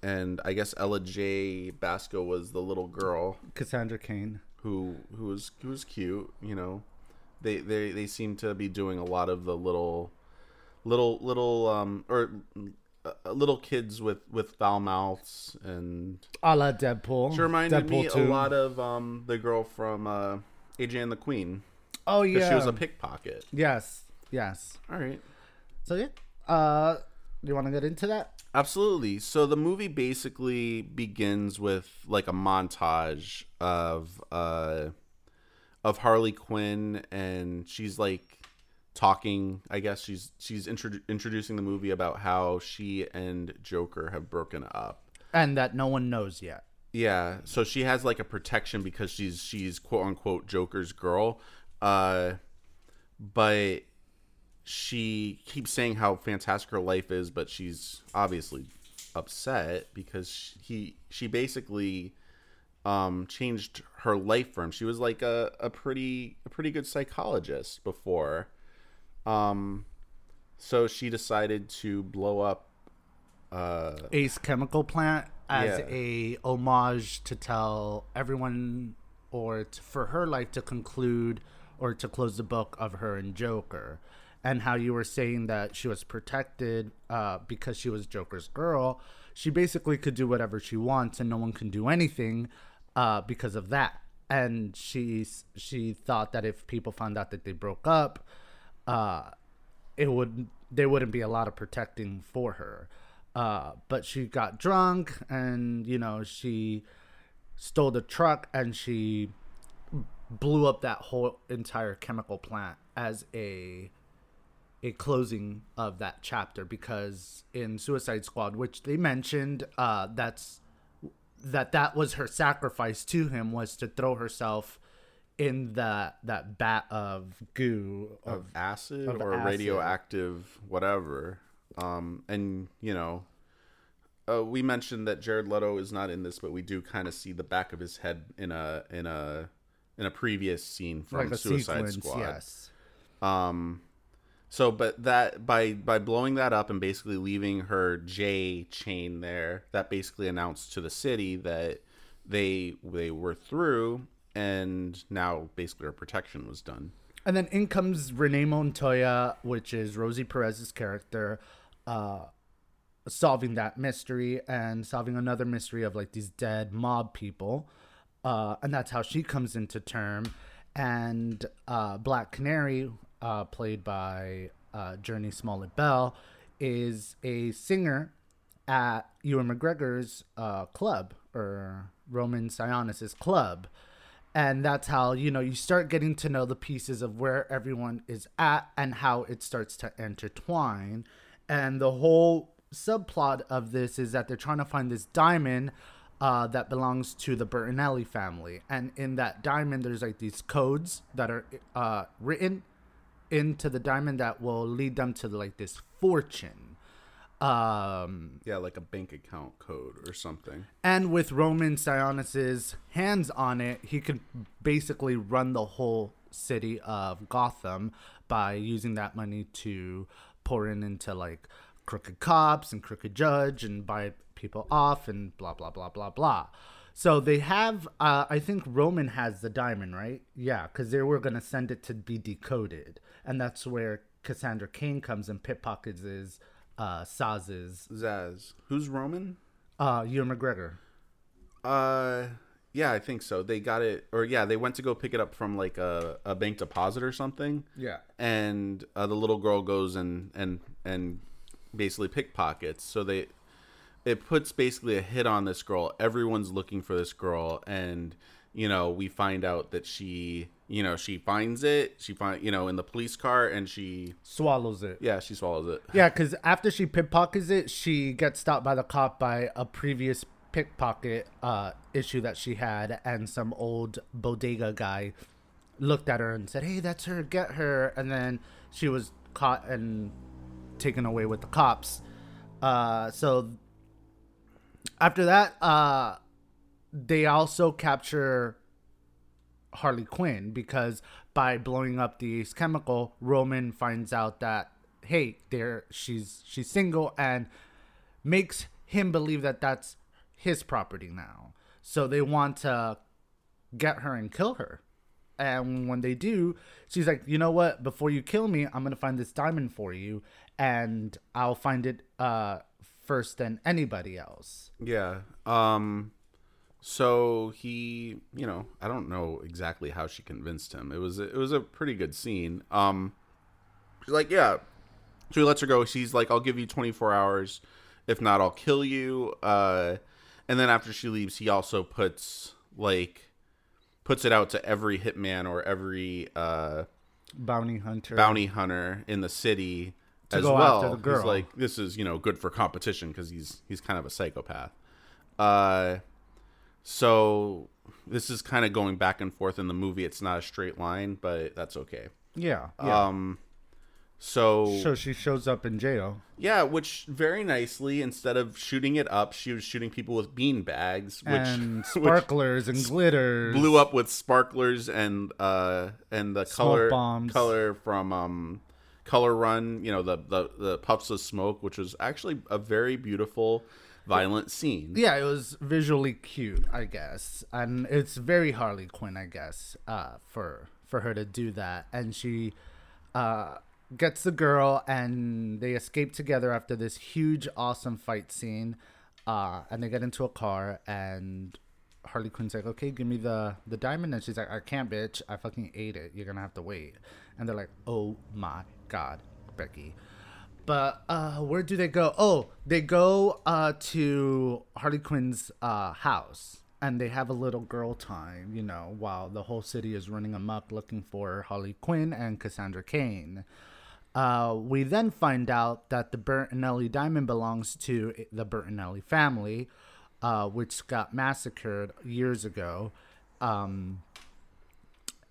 and I guess Ella J. Basco was the little girl Cassandra Cain. who who was who was cute. You know, they they they seem to be doing a lot of the little little little um or uh, little kids with with foul mouths and A la Deadpool. she reminded Deadpool me a lot of um the girl from uh AJ and the Queen Oh yeah, she was a pickpocket. yes, yes. All right. So yeah, uh, do you want to get into that? Absolutely. So the movie basically begins with like a montage of uh of Harley Quinn and she's like talking, I guess she's she's introdu- introducing the movie about how she and Joker have broken up. And that no one knows yet. Yeah, so she has like a protection because she's she's quote unquote Joker's girl. Uh but she keeps saying how fantastic her life is, but she's obviously upset because he she basically um changed her life for him. She was like a, a pretty a pretty good psychologist before. Um so she decided to blow up uh Ace Chemical Plant as Yeah. a homage to tell everyone or t for her life to conclude or to close the book of her and Joker. And how you were saying that she was protected uh, because she was Joker's girl. She basically could do whatever she wants, and no one can do anything uh, because of that. And she she thought that if people found out that they broke up, uh, it would there wouldn't be a lot of protecting for her. Uh, but she got drunk and you know she stole the truck and she blew up that whole entire chemical plant as a a closing of that chapter because in Suicide Squad, which they mentioned, uh, that's that that was her sacrifice to him was to throw herself in that that bat of goo of of acid of or acid. radioactive whatever um and you know uh, we mentioned that Jared Leto is not in this but we do kind of see the back of his head in a in a in a previous scene from like Suicide sequence, Squad yes. um so but that by by blowing that up and basically leaving her J chain there that basically announced to the city that they they were through and now basically her protection was done And then in comes Renee Montoya, which is Rosie Perez's character, uh, solving that mystery and solving another mystery of like these dead mob people. Uh, and that's how she comes into term. And uh, Black Canary, uh, played by uh, Jurnee Smollett Bell, is a singer at Ewan McGregor's uh, club or Roman Sionis's club. And that's how, you know, you start getting to know the pieces of where everyone is at and how it starts to intertwine. And the whole subplot of this is that they're trying to find this diamond uh, that belongs to the Bertinelli family. And in that diamond, there's like these codes that are uh, written into the diamond that will lead them to like this fortune. Um, Yeah, like a bank account code or something. and with Roman Sionis's hands on it, he could basically run the whole city of Gotham. by using that money to pour in into like crooked cops and crooked judge and buy people off and blah blah blah blah blah. So they have, uh, I think Roman has the diamond, right? Yeah, because they were gonna send it to be decoded, and that's where Cassandra Cain comes and pickpockets his uh, Saz's Zsasz. Who's Roman? uh, Ewan McGregor. Uh, yeah, I think so. They got it, or yeah, they went to go pick it up from like a, a bank deposit or something. Yeah. and uh, the little girl goes and and and basically pickpockets. So they it puts basically a hit on this girl. Everyone's looking for this girl, and you know we find out that she you know she finds it. She find you know in the police car, and she Swallows it. yeah she swallows it. Yeah, because after she pickpockets it, she gets stopped by the cop by a previous pickpocket uh, issue that she had, and some old bodega guy looked at her and said, "Hey, that's her. Get her." And then she was caught and taken away with the cops. Uh, so after that, uh, they also capture Harley Quinn because by blowing up the Ace Chemical, Roman finds out that hey, there she's she's single and makes him believe that that's his property now. So they want to get her and kill her. And when they do, she's like, "You know what? Before you kill me, I'm going to find this diamond for you and I'll find it uh first than anybody else." Yeah. Um so he, you know, I don't know exactly how she convinced him. It was it was a pretty good scene. Um she's like, "Yeah." So he lets her go. She's like, "I'll give you 24 hours. If not, I'll kill you." Uh and then after she leaves, he also puts like puts it out to every hitman or every uh Bounty hunter. bounty hunter in the city as well. after the girl. He's like, this is you know good for competition because he's he's kind of a psychopath. Uh, so this is kind of going back and forth in the movie. It's not a straight line, but that's okay. Yeah. yeah. Um, so so she shows up in jail. yeah, which very nicely instead of shooting it up, she was shooting people with bean bags, which and which sparklers and glitters. blew up with sparklers and uh and the color bombs. color from um color run you know the, the the puffs of smoke which was actually a very beautiful violent scene Yeah, it was visually cute, I guess, and it's very Harley Quinn, I guess, uh, for for her to do that, and she uh, gets the girl, and they escape together after this huge, awesome fight scene, uh, and they get into a car, and Harley Quinn's like, "Okay, give me the the diamond," and she's like, "I can't, bitch. I fucking ate it. You're gonna have to wait." And they're like, "Oh my god, Becky." But uh, where do they go? Oh, they go uh, to Harley Quinn's uh, house, and they have a little girl time, you know, while the whole city is running amok looking for Harley Quinn and Cassandra Cain. Uh, we then find out that the Bertinelli diamond belongs to the Bertinelli family, uh, which got massacred years ago. Um,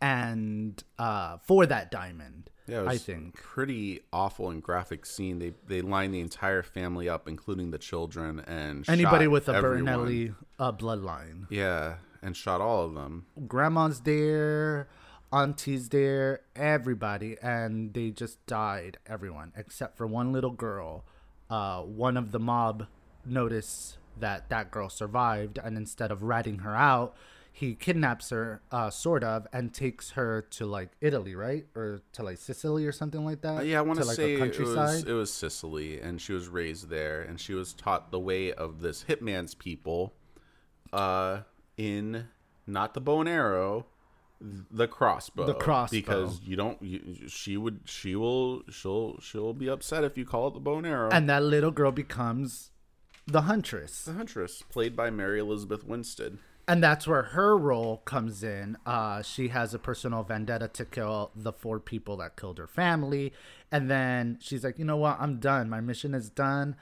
and uh, for that diamond, yeah I think. pretty awful and graphic scene they they lined the entire family up including the children and Anybody with a everyone. Bertinelli uh, bloodline. yeah and shot all of them grandma's there, auntie's there, everybody, and they just died, everyone, except for one little girl. Uh, one of the mob noticed that that girl survived, and instead of ratting her out, he kidnaps her, uh, sort of, and takes her to like Italy, right, or to like Sicily or something like that. Uh, yeah, I want to like say it was it was Sicily, and she was raised there, and she was taught the way of this hitman's people, uh, in not the bow and arrow, the crossbow. The crossbow. because you don't. You, she would. She will. She'll. She'll be upset if you call it the bow and arrow. and that little girl becomes the huntress. the huntress, played by Mary Elizabeth Winstead. And that's where her role comes in. Uh, she has a personal vendetta to kill the four people that killed her family, and then she's like, you know what? I'm done. My mission is done.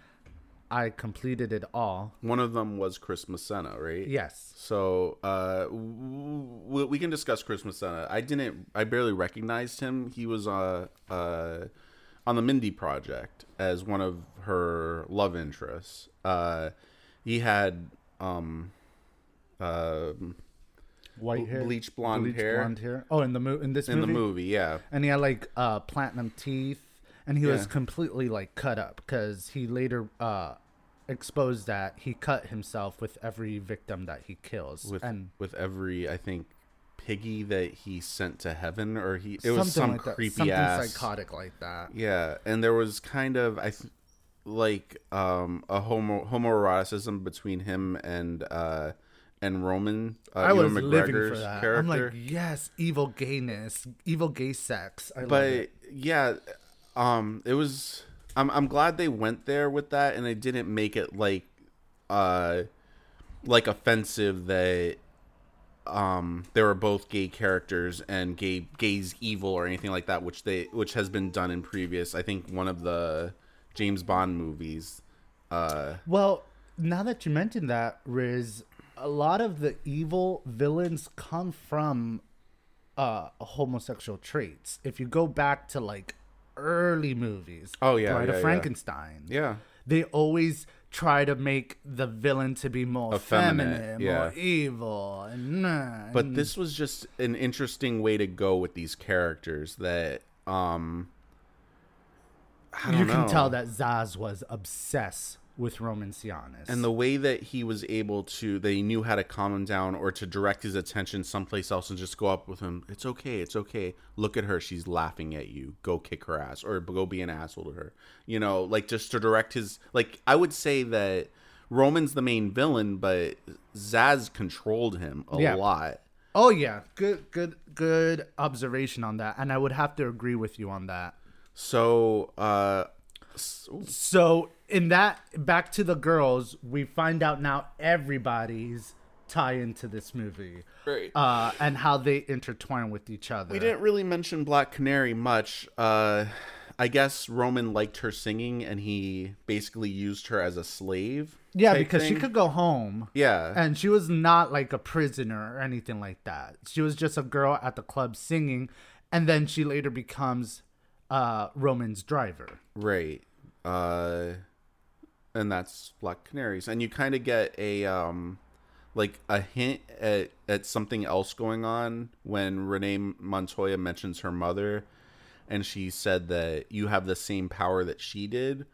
I completed it all. One of them was Chris Messina, right? Yes. So uh, w- we can discuss Chris Messina. I didn't. I barely recognized him. He was uh, uh, on the Mindy Project as one of her love interests. Uh, he had um, uh, white hair, bleach blonde bleach hair. blonde hair. Oh, in the mo- in this in movie, the movie. Yeah, and he had like uh platinum teeth, and he was completely like cut up because he later uh exposed that he cut himself with every victim that he kills, with and with every I think piggy that he sent to heaven, or he it was some like creepy something ass psychotic like that. Yeah, and there was kind of I th- like um a homo homoeroticism between him and uh and Roman. Uh, I was Ewan living for McGregor's that. Character. I'm like, yes, evil gayness, evil gay sex. I but yeah, um, it was. I'm I'm glad they went there with that, and they didn't make it like, uh, like offensive that um they were both gay characters and gay gays evil or anything like that, which they which has been done in previous. I think one of the James Bond movies. Uh, Well, now that you mentioned that, Riz, a lot of the evil villains come from uh homosexual traits. If you go back to like early movies, Oh, yeah, Bride yeah, of yeah. Frankenstein, yeah, they always try to make the villain to be more Effeminate, feminine, yeah. more evil, and but this was just an interesting way to go with these characters that um I you don't can know. tell that Zsasz was obsessed with Roman Sionis. and the way that he was able to he knew how to calm him down or to direct his attention someplace else and just go up with him it's okay it's okay look at her she's laughing at you go kick her ass or go be an asshole to her you know like just to direct his like i would say that roman's the main villain but Zsasz controlled him a Yeah. lot Oh yeah, good good good observation on that, and I would have to agree with you on that. so uh s- So in that back to the girls, we find out now everybody's tie into this movie, Right. Uh, and how they intertwine with each other. We didn't really mention Black Canary much. Uh, I guess Roman liked her singing, and he basically used her as a slave. yeah, because she could go home. Yeah, And she was not like a prisoner or anything like that. She was just a girl at the club singing, and then she later becomes uh, Roman's driver. right. Uh, and that's Black Canaries, and you kind of get a um, like a hint at at something else going on when Renee Montoya mentions her mother, and she said that you have the same power that she did.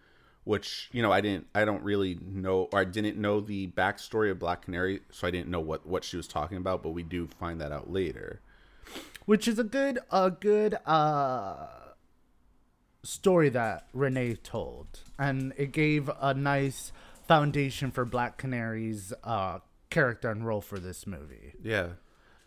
which you know I didn't I don't really know or I didn't know the backstory of Black Canary, so I didn't know what what she was talking about, but we do find that out later. which is a good a good uh story that Renee told and it gave a nice foundation for Black Canary's uh character and role for this movie. Yeah.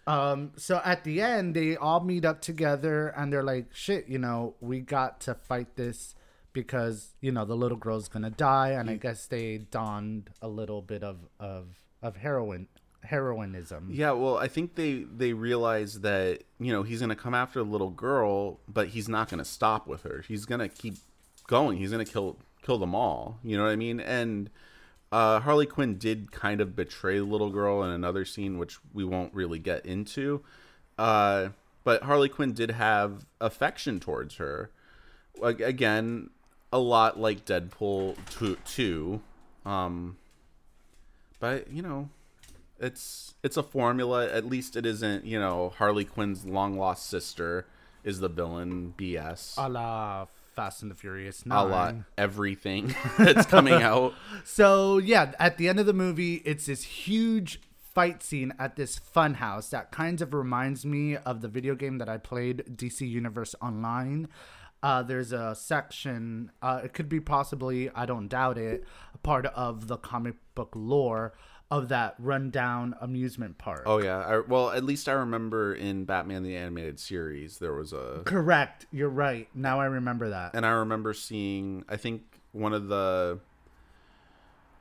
Um so at the end they all meet up together and they're like shit, you know, we got to fight this because, you know, the little girl's going to die and I guess they donned a little bit of of of heroin heroinism. Yeah, well, I think they they realize that you know he's gonna come after the little girl, but he's not gonna stop with her. He's gonna keep going. He's gonna kill kill them all. You know what I mean? And uh, Harley Quinn did kind of betray the little girl in another scene, which we won't really get into. Uh, but Harley Quinn did have affection towards her. Again, a lot like Deadpool two. two. Um, but you know, it's it's a formula. At least it isn't, you know, Harley Quinn's long lost sister is the villain. BS. A la Fast and the Furious a 9. lot everything that's coming out. So yeah, at the end of the movie, it's this huge fight scene at this fun house that kind of reminds me of the video game that I played, DC Universe Online. Uh, there's a section, uh, it could be possibly, I don't doubt it, a part of the comic book lore of that rundown amusement park. Oh yeah. I, well, at least I remember in Batman the animated series there was a Correct. You're right. Now I remember that. and I remember seeing I think one of the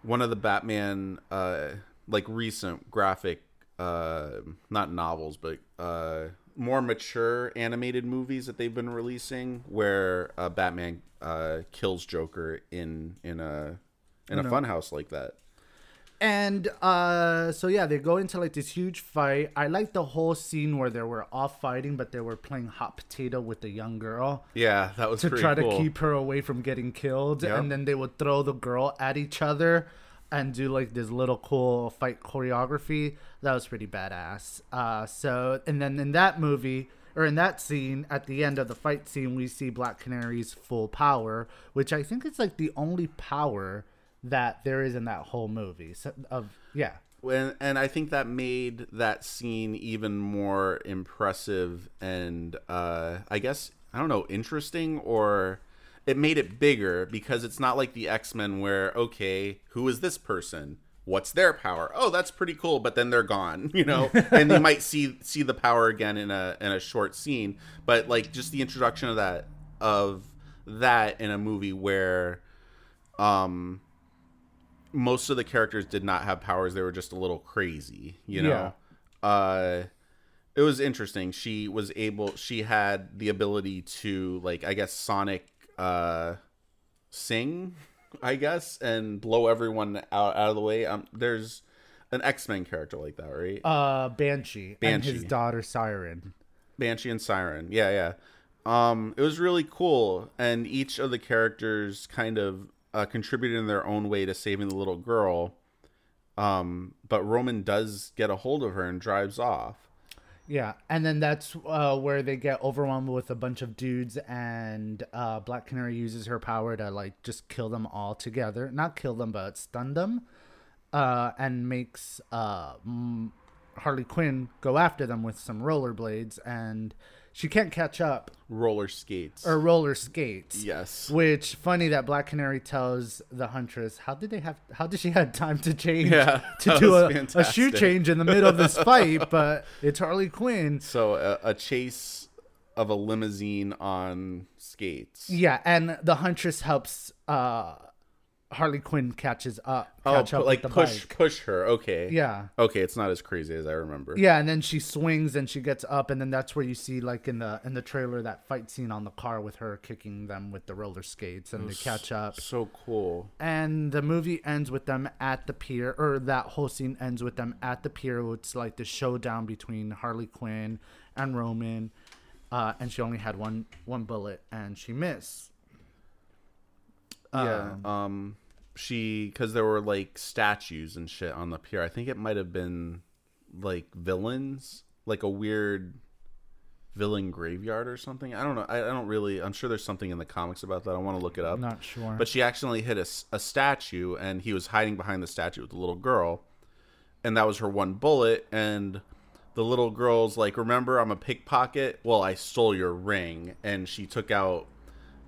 one of the Batman uh like recent graphic uh not novels but uh more mature animated movies that they've been releasing where uh, Batman uh kills Joker in in a in a funhouse like that. And uh, so yeah, they go into like this huge fight. I like the whole scene where they were all fighting, but they were playing hot potato with the young girl Yeah, that was to try cool. to keep her away from getting killed. Yep. And then they would throw the girl at each other. and do like this little cool fight choreography. That was pretty badass. Uh, so, and then in that movie or in that scene at the end of the fight scene, we see Black Canary's full power, which I think is like the only power that there is in that whole movie. So, of yeah. and and I think that made that scene even more impressive and uh, I guess I don't know interesting or it made it bigger because it's not like the X Men where okay who is this person what's their power oh that's pretty cool but then they're gone you know and you might see see the power again in a in a short scene but like just the introduction of that of that in a movie where um most of the characters did not have powers. They were just a little crazy you know? Uh it was interesting. She was able she had the ability to like i guess sonic uh sing i guess and blow everyone out, out of the way. Um there's an x-men character like that right? Uh, Banshee, and his daughter Siren. Banshee and Siren. Yeah, yeah. Um, it was really cool, and each of the characters kind of uh, contributed in their own way to saving the little girl. Um, but Roman does get a hold of her and drives off. Yeah, and then that's uh, where they get overwhelmed with a bunch of dudes, and uh, Black Canary uses her power to like just kill them all together. Not kill them, but stun them, uh, and makes uh, Harley Quinn go after them with some rollerblades, and she can't catch up Roller skates. or roller skates. yes. Which funny that Black Canary tells the Huntress, "How did they have? How did she have time to change Yeah, to do a, a shoe change in the middle of this fight?" But it's Harley Quinn. So a, a chase of a limousine on skates. Yeah, and the Huntress helps uh Harley Quinn catches up. Oh, Catch pu- up like with the push bike. push her. Okay. Yeah. Okay, it's not as crazy as I remember. Yeah, and then she swings and she gets up, and then that's where you see, like in the in the trailer, that fight scene on the car with her kicking them with the roller skates, and they catch up. So cool. And the movie ends with them at the pier, or that whole scene ends with them at the pier. It's like the showdown between Harley Quinn and Roman, uh, and she only had one one bullet, and she missed. Yeah. Um, she because there were like statues and shit on the pier. I think it might have been like villains, like a weird villain graveyard or something. I don't know. I, I don't really. I'm sure there's something in the comics about that. I want to look it up. Not sure. But she accidentally hit a statue, and he was hiding behind the statue with the little girl, and that was her one bullet. And the little girl's like, "Remember, I'm a pickpocket. Well, I stole your ring." And she took out.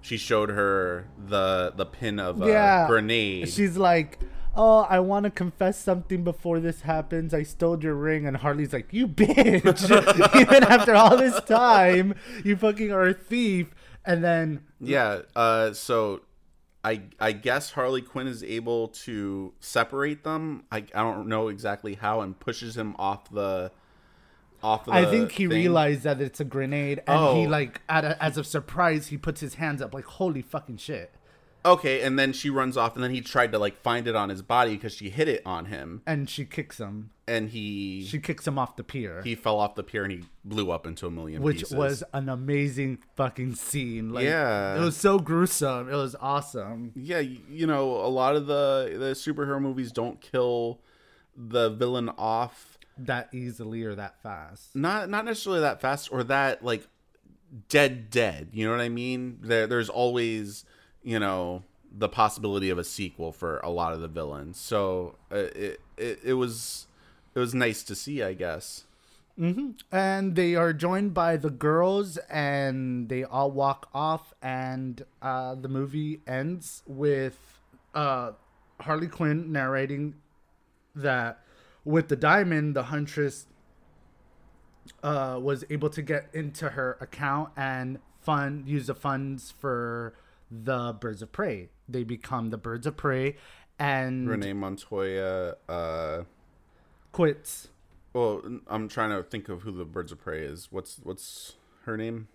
She showed her the the pin of a Yeah. grenade. She's like, "Oh, I want to confess something before this happens. I stole your ring." And Harley's like, "You bitch! Even after all this time, you fucking are a thief." And then yeah. Uh. So. I, I guess Harley Quinn is able to separate them. I, I don't know exactly how, and pushes him off the off. The I think he thing. realized that it's a grenade, and he Oh. like, at a, as a surprise, he puts his hands up like, "Holy fucking shit!" Okay, and then she runs off, and then he tried to like find it on his body because she hit it on him, And she kicks him. and he She kicks him off the pier, he fell off the pier and he blew up into a million which pieces. was an amazing fucking scene. Like, Yeah. it was so gruesome. It was awesome. yeah, you know, a lot of the the superhero movies don't kill the villain off That easily or that fast. not not necessarily that fast or that like dead dead. You know what I mean? There there's always you know the possibility of a sequel for a lot of the villains. So uh, it, it it was it was nice to see, I guess. and they are joined by the girls and they all walk off and uh, the movie ends with uh, harley quinn narrating that with the diamond the huntress uh, was able to get into her account and fund use the funds for the birds of prey they become the birds of prey and Renee Montoya. Uh, quits well, I'm trying to think of who the Birds of Prey is. What's what's her name?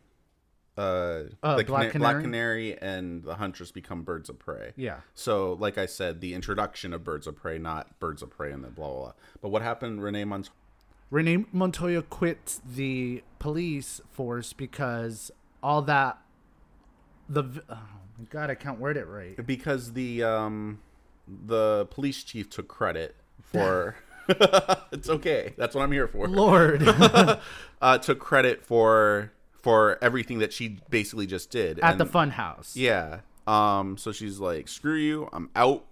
Uh, Uh, the Black Cana- Black Canary? Canary and the Huntress become Birds of Prey. yeah So, like I said, the introduction of Birds of Prey, not Birds of Prey and then blah blah blah. But what happened? Renee Montoya. Renee Montoya quits the police force because all that the oh my god I can't word it right. because the um the police chief took credit for. it's okay. That's what I'm here for. Lord. Uh, took credit for for everything that she basically just did At the And- fun house. Yeah. Um. So she's like, "Screw you! I'm out,"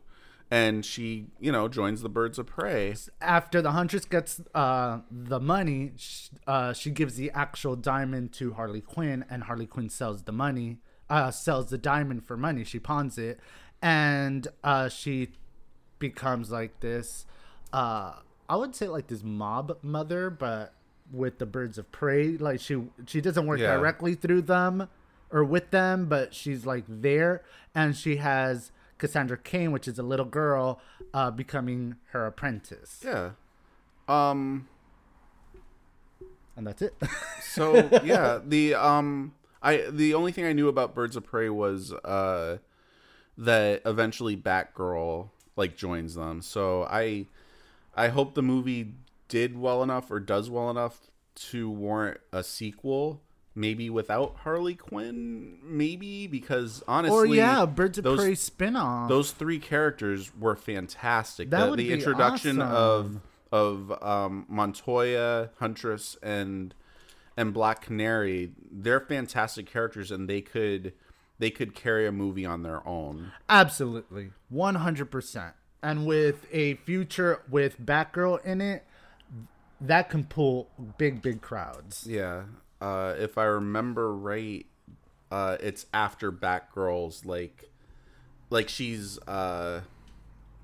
and she, you know, joins the Birds of Prey. After the Huntress gets uh, the money, sh- uh, she gives the actual diamond to Harley Quinn, and Harley Quinn sells the money, uh, sells the diamond for money. She pawns it, and uh, she becomes like this. Uh, I would say like this mob mother, but with the birds of prey. Like she she doesn't work Yeah. directly through them or with them, but she's like there, and she has Cassandra Cain, which is a little girl, uh, becoming her apprentice, Yeah. Um. and that's it. So yeah, the um, I the only thing I knew about Birds of Prey was uh, that eventually Batgirl like joins them. So I, I hope the movie did well enough or does well enough to warrant a sequel. Maybe without Harley Quinn, maybe because honestly, or yeah, Birds of those- Prey spinoff. those three characters were fantastic. That the would the be introduction awesome. of of um, Montoya, Huntress, and and Black Canary, they're fantastic characters, and they could they could carry a movie on their own. Absolutely, one hundred percent. And with a future with Batgirl in it, that can pull big, big crowds. Yeah, uh, if I remember right, uh, it's after Batgirl's like like she's uh,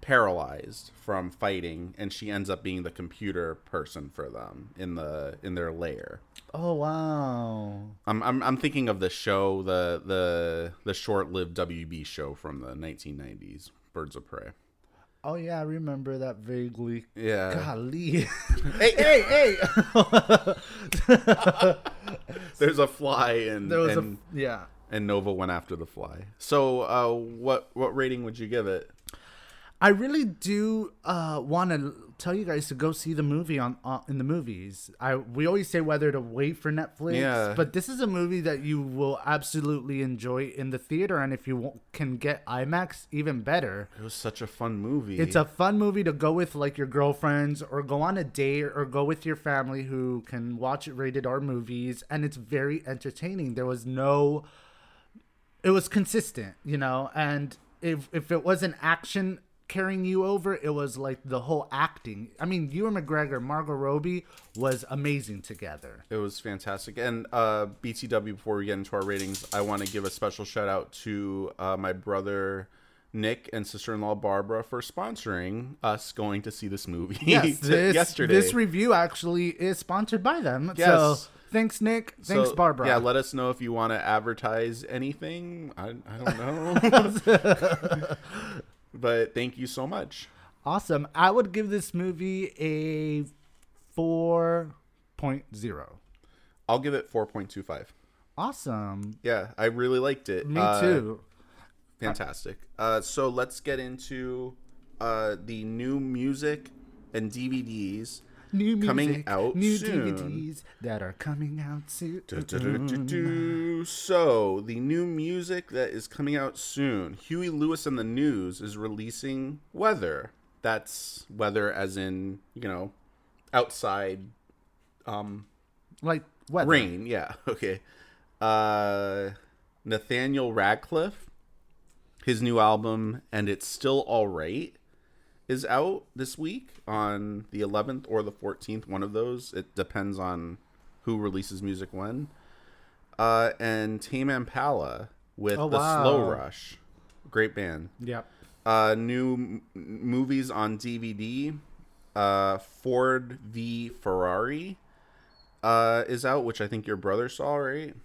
paralyzed from fighting, and she ends up being the computer person for them in the in their lair. Oh wow! I'm, I'm I'm thinking of the show, the the the short-lived WB show from the 1990s, Birds of Prey. Oh yeah, I remember that vaguely. Yeah. Golly. Hey, hey, hey! there's a fly, and there was and, a yeah. and Nova went after the fly. So, uh, what what rating would you give it? I really do uh, want to tell you guys to go see the movie on, on in the movies. I we always say whether to wait for Netflix, Yeah. but this is a movie that you will absolutely enjoy in the theater, and if you can get IMAX, even better. It was such a fun movie. It's a fun movie to go with like your girlfriends or go on a date or go with your family who can watch rated R movies and it's very entertaining. There was no it was consistent, you know, and if if it was an action carrying you over, it was like the whole acting. I mean, Ewan McGregor, Margot Robbie was amazing together. It was fantastic. And uh, BTW, before we get into our ratings, I want to give a special shout out to uh, my brother Nick and sister in law Barbara for sponsoring us going to see this movie Yes, this, yesterday. this review actually is sponsored by them. Yes. So thanks, Nick. Thanks, So, Barbara. Yeah, let us know if you want to advertise anything. I, I don't know. but thank you so much. Awesome. I would give this movie a 4.0. I'll give it 4.25. Awesome. Yeah, I really liked it. Me Uh, too. Fantastic. Uh, so let's get into uh, the new music and DVDs. New music, coming out new soon. DVDs that are coming out soon. So the new music that is coming out soon. Huey Lewis and the News is releasing Weather. That's weather as in you know outside um, Like what? rain. Yeah. Okay. Uh, Nathaniel Rateliff, his new album, and it's still all right, is out this week on the 11th or the 14th. One of those. It depends on who releases music when. Uh, and Tame Impala with Oh, the Slow. Rush, great band. Yep. Uh, new m- movies on DVD. Uh, Ford v Ferrari uh, is out, which I think your brother saw, right?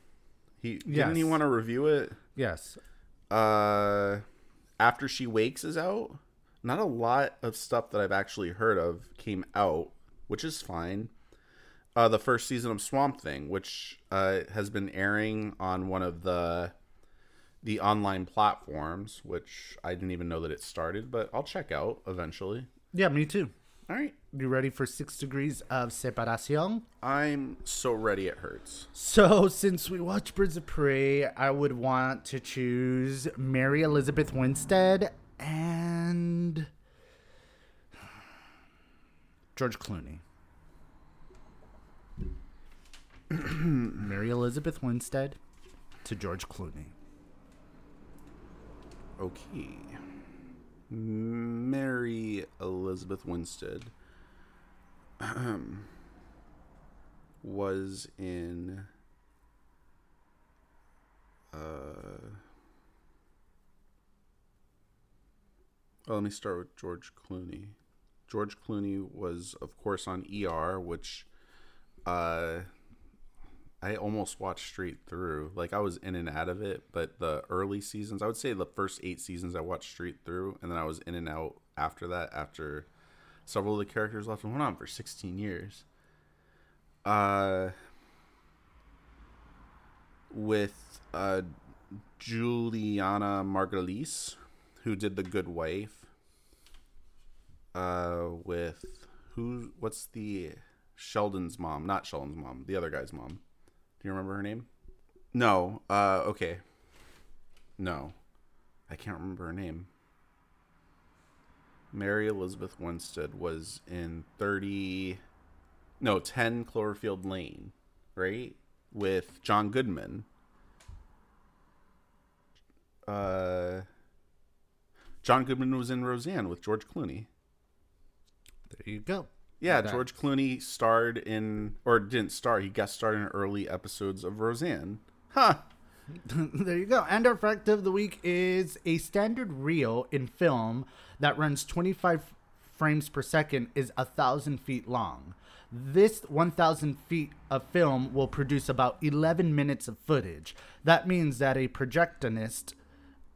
He didn't he want to review it. Yes. Uh, After She Wakes is out. Not a lot of stuff that I've actually heard of came out, which is fine. Uh, the first season of Swamp Thing, which uh, has been airing on one of the the online platforms, which I didn't even know that it started, but I'll check out eventually. Yeah, me too. All right, You ready for six degrees of separación? I'm so ready. It hurts. So, since we watch Birds of Prey, I would want to choose Mary Elizabeth Winstead and George Clooney. Mary Elizabeth Winstead to George Clooney. Okay. Mary Elizabeth Winstead was in uh well, let me start with George Clooney. George Clooney was of course on ER which uh I almost watched straight through. Like I was in and out of it, but the early seasons, I would say the first eight seasons I watched straight through, and then I was in and out after that. After several of the characters left and went on for sixteen years. Uh, with uh, Julianna Margulies, who did The Good Wife. Uh, with who? What's the Sheldon's mom? Not Sheldon's mom. The other guy's mom. Do you remember her name? No. Uh, okay. No. I can't remember her name. Mary Elizabeth Winstead was in 30 no, 10 Cloverfield Lane, right? With John Goodman. Uh John Goodman was in Roseanne with George Clooney. There you go. Yeah, George Clooney starred in, or didn't star, he guest starred in early episodes of Roseanne. Huh. there you go. And our fact of the week is a standard reel in film that runs 25 frames per second is a thousand feet long. This 1,000 feet of film will produce about 11 minutes of footage. That means that a projectionist,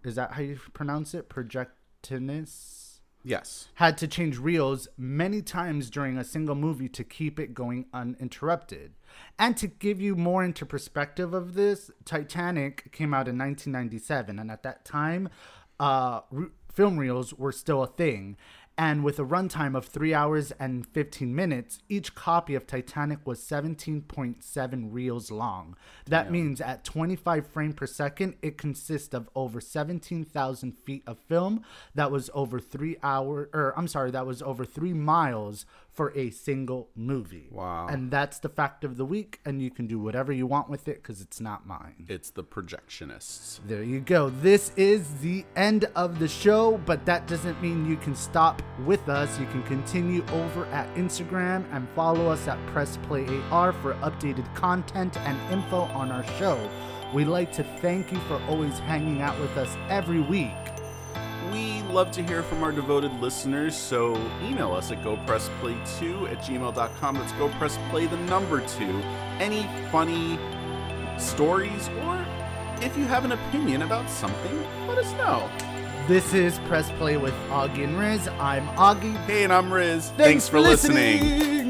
is that how you pronounce it? Projectionist? Yes. had to change reels many times during a single movie to keep it going uninterrupted. And to give you more into perspective of this, Titanic came out in 1997, and at that time, uh, re- film reels were still a thing. And with a runtime of three hours and 15 minutes, each copy of Titanic was 17.7 reels long. That means at 25 frames per second, it consists of over 17,000 feet of film that was over three hour, or I'm sorry, that was over three miles for a single movie. Wow. And that's the fact of the week, and you can do whatever you want with it because it's not mine. It's the projectionists. There you go. This is the end of the show, but that doesn't mean you can stop with us. You can continue over at Instagram and follow us at PressPlayAR for updated content and info on our show. We'd like to thank you for always hanging out with us every week. We love to hear from our devoted listeners, so email us at gopressplay2 at gmail.com. That's gopressplay the number two. Any funny stories, or if you have an opinion about something, let us know. This is Press Play with Augie and Riz. I'm Augie. Hey, and I'm Riz. Thanks, for listening.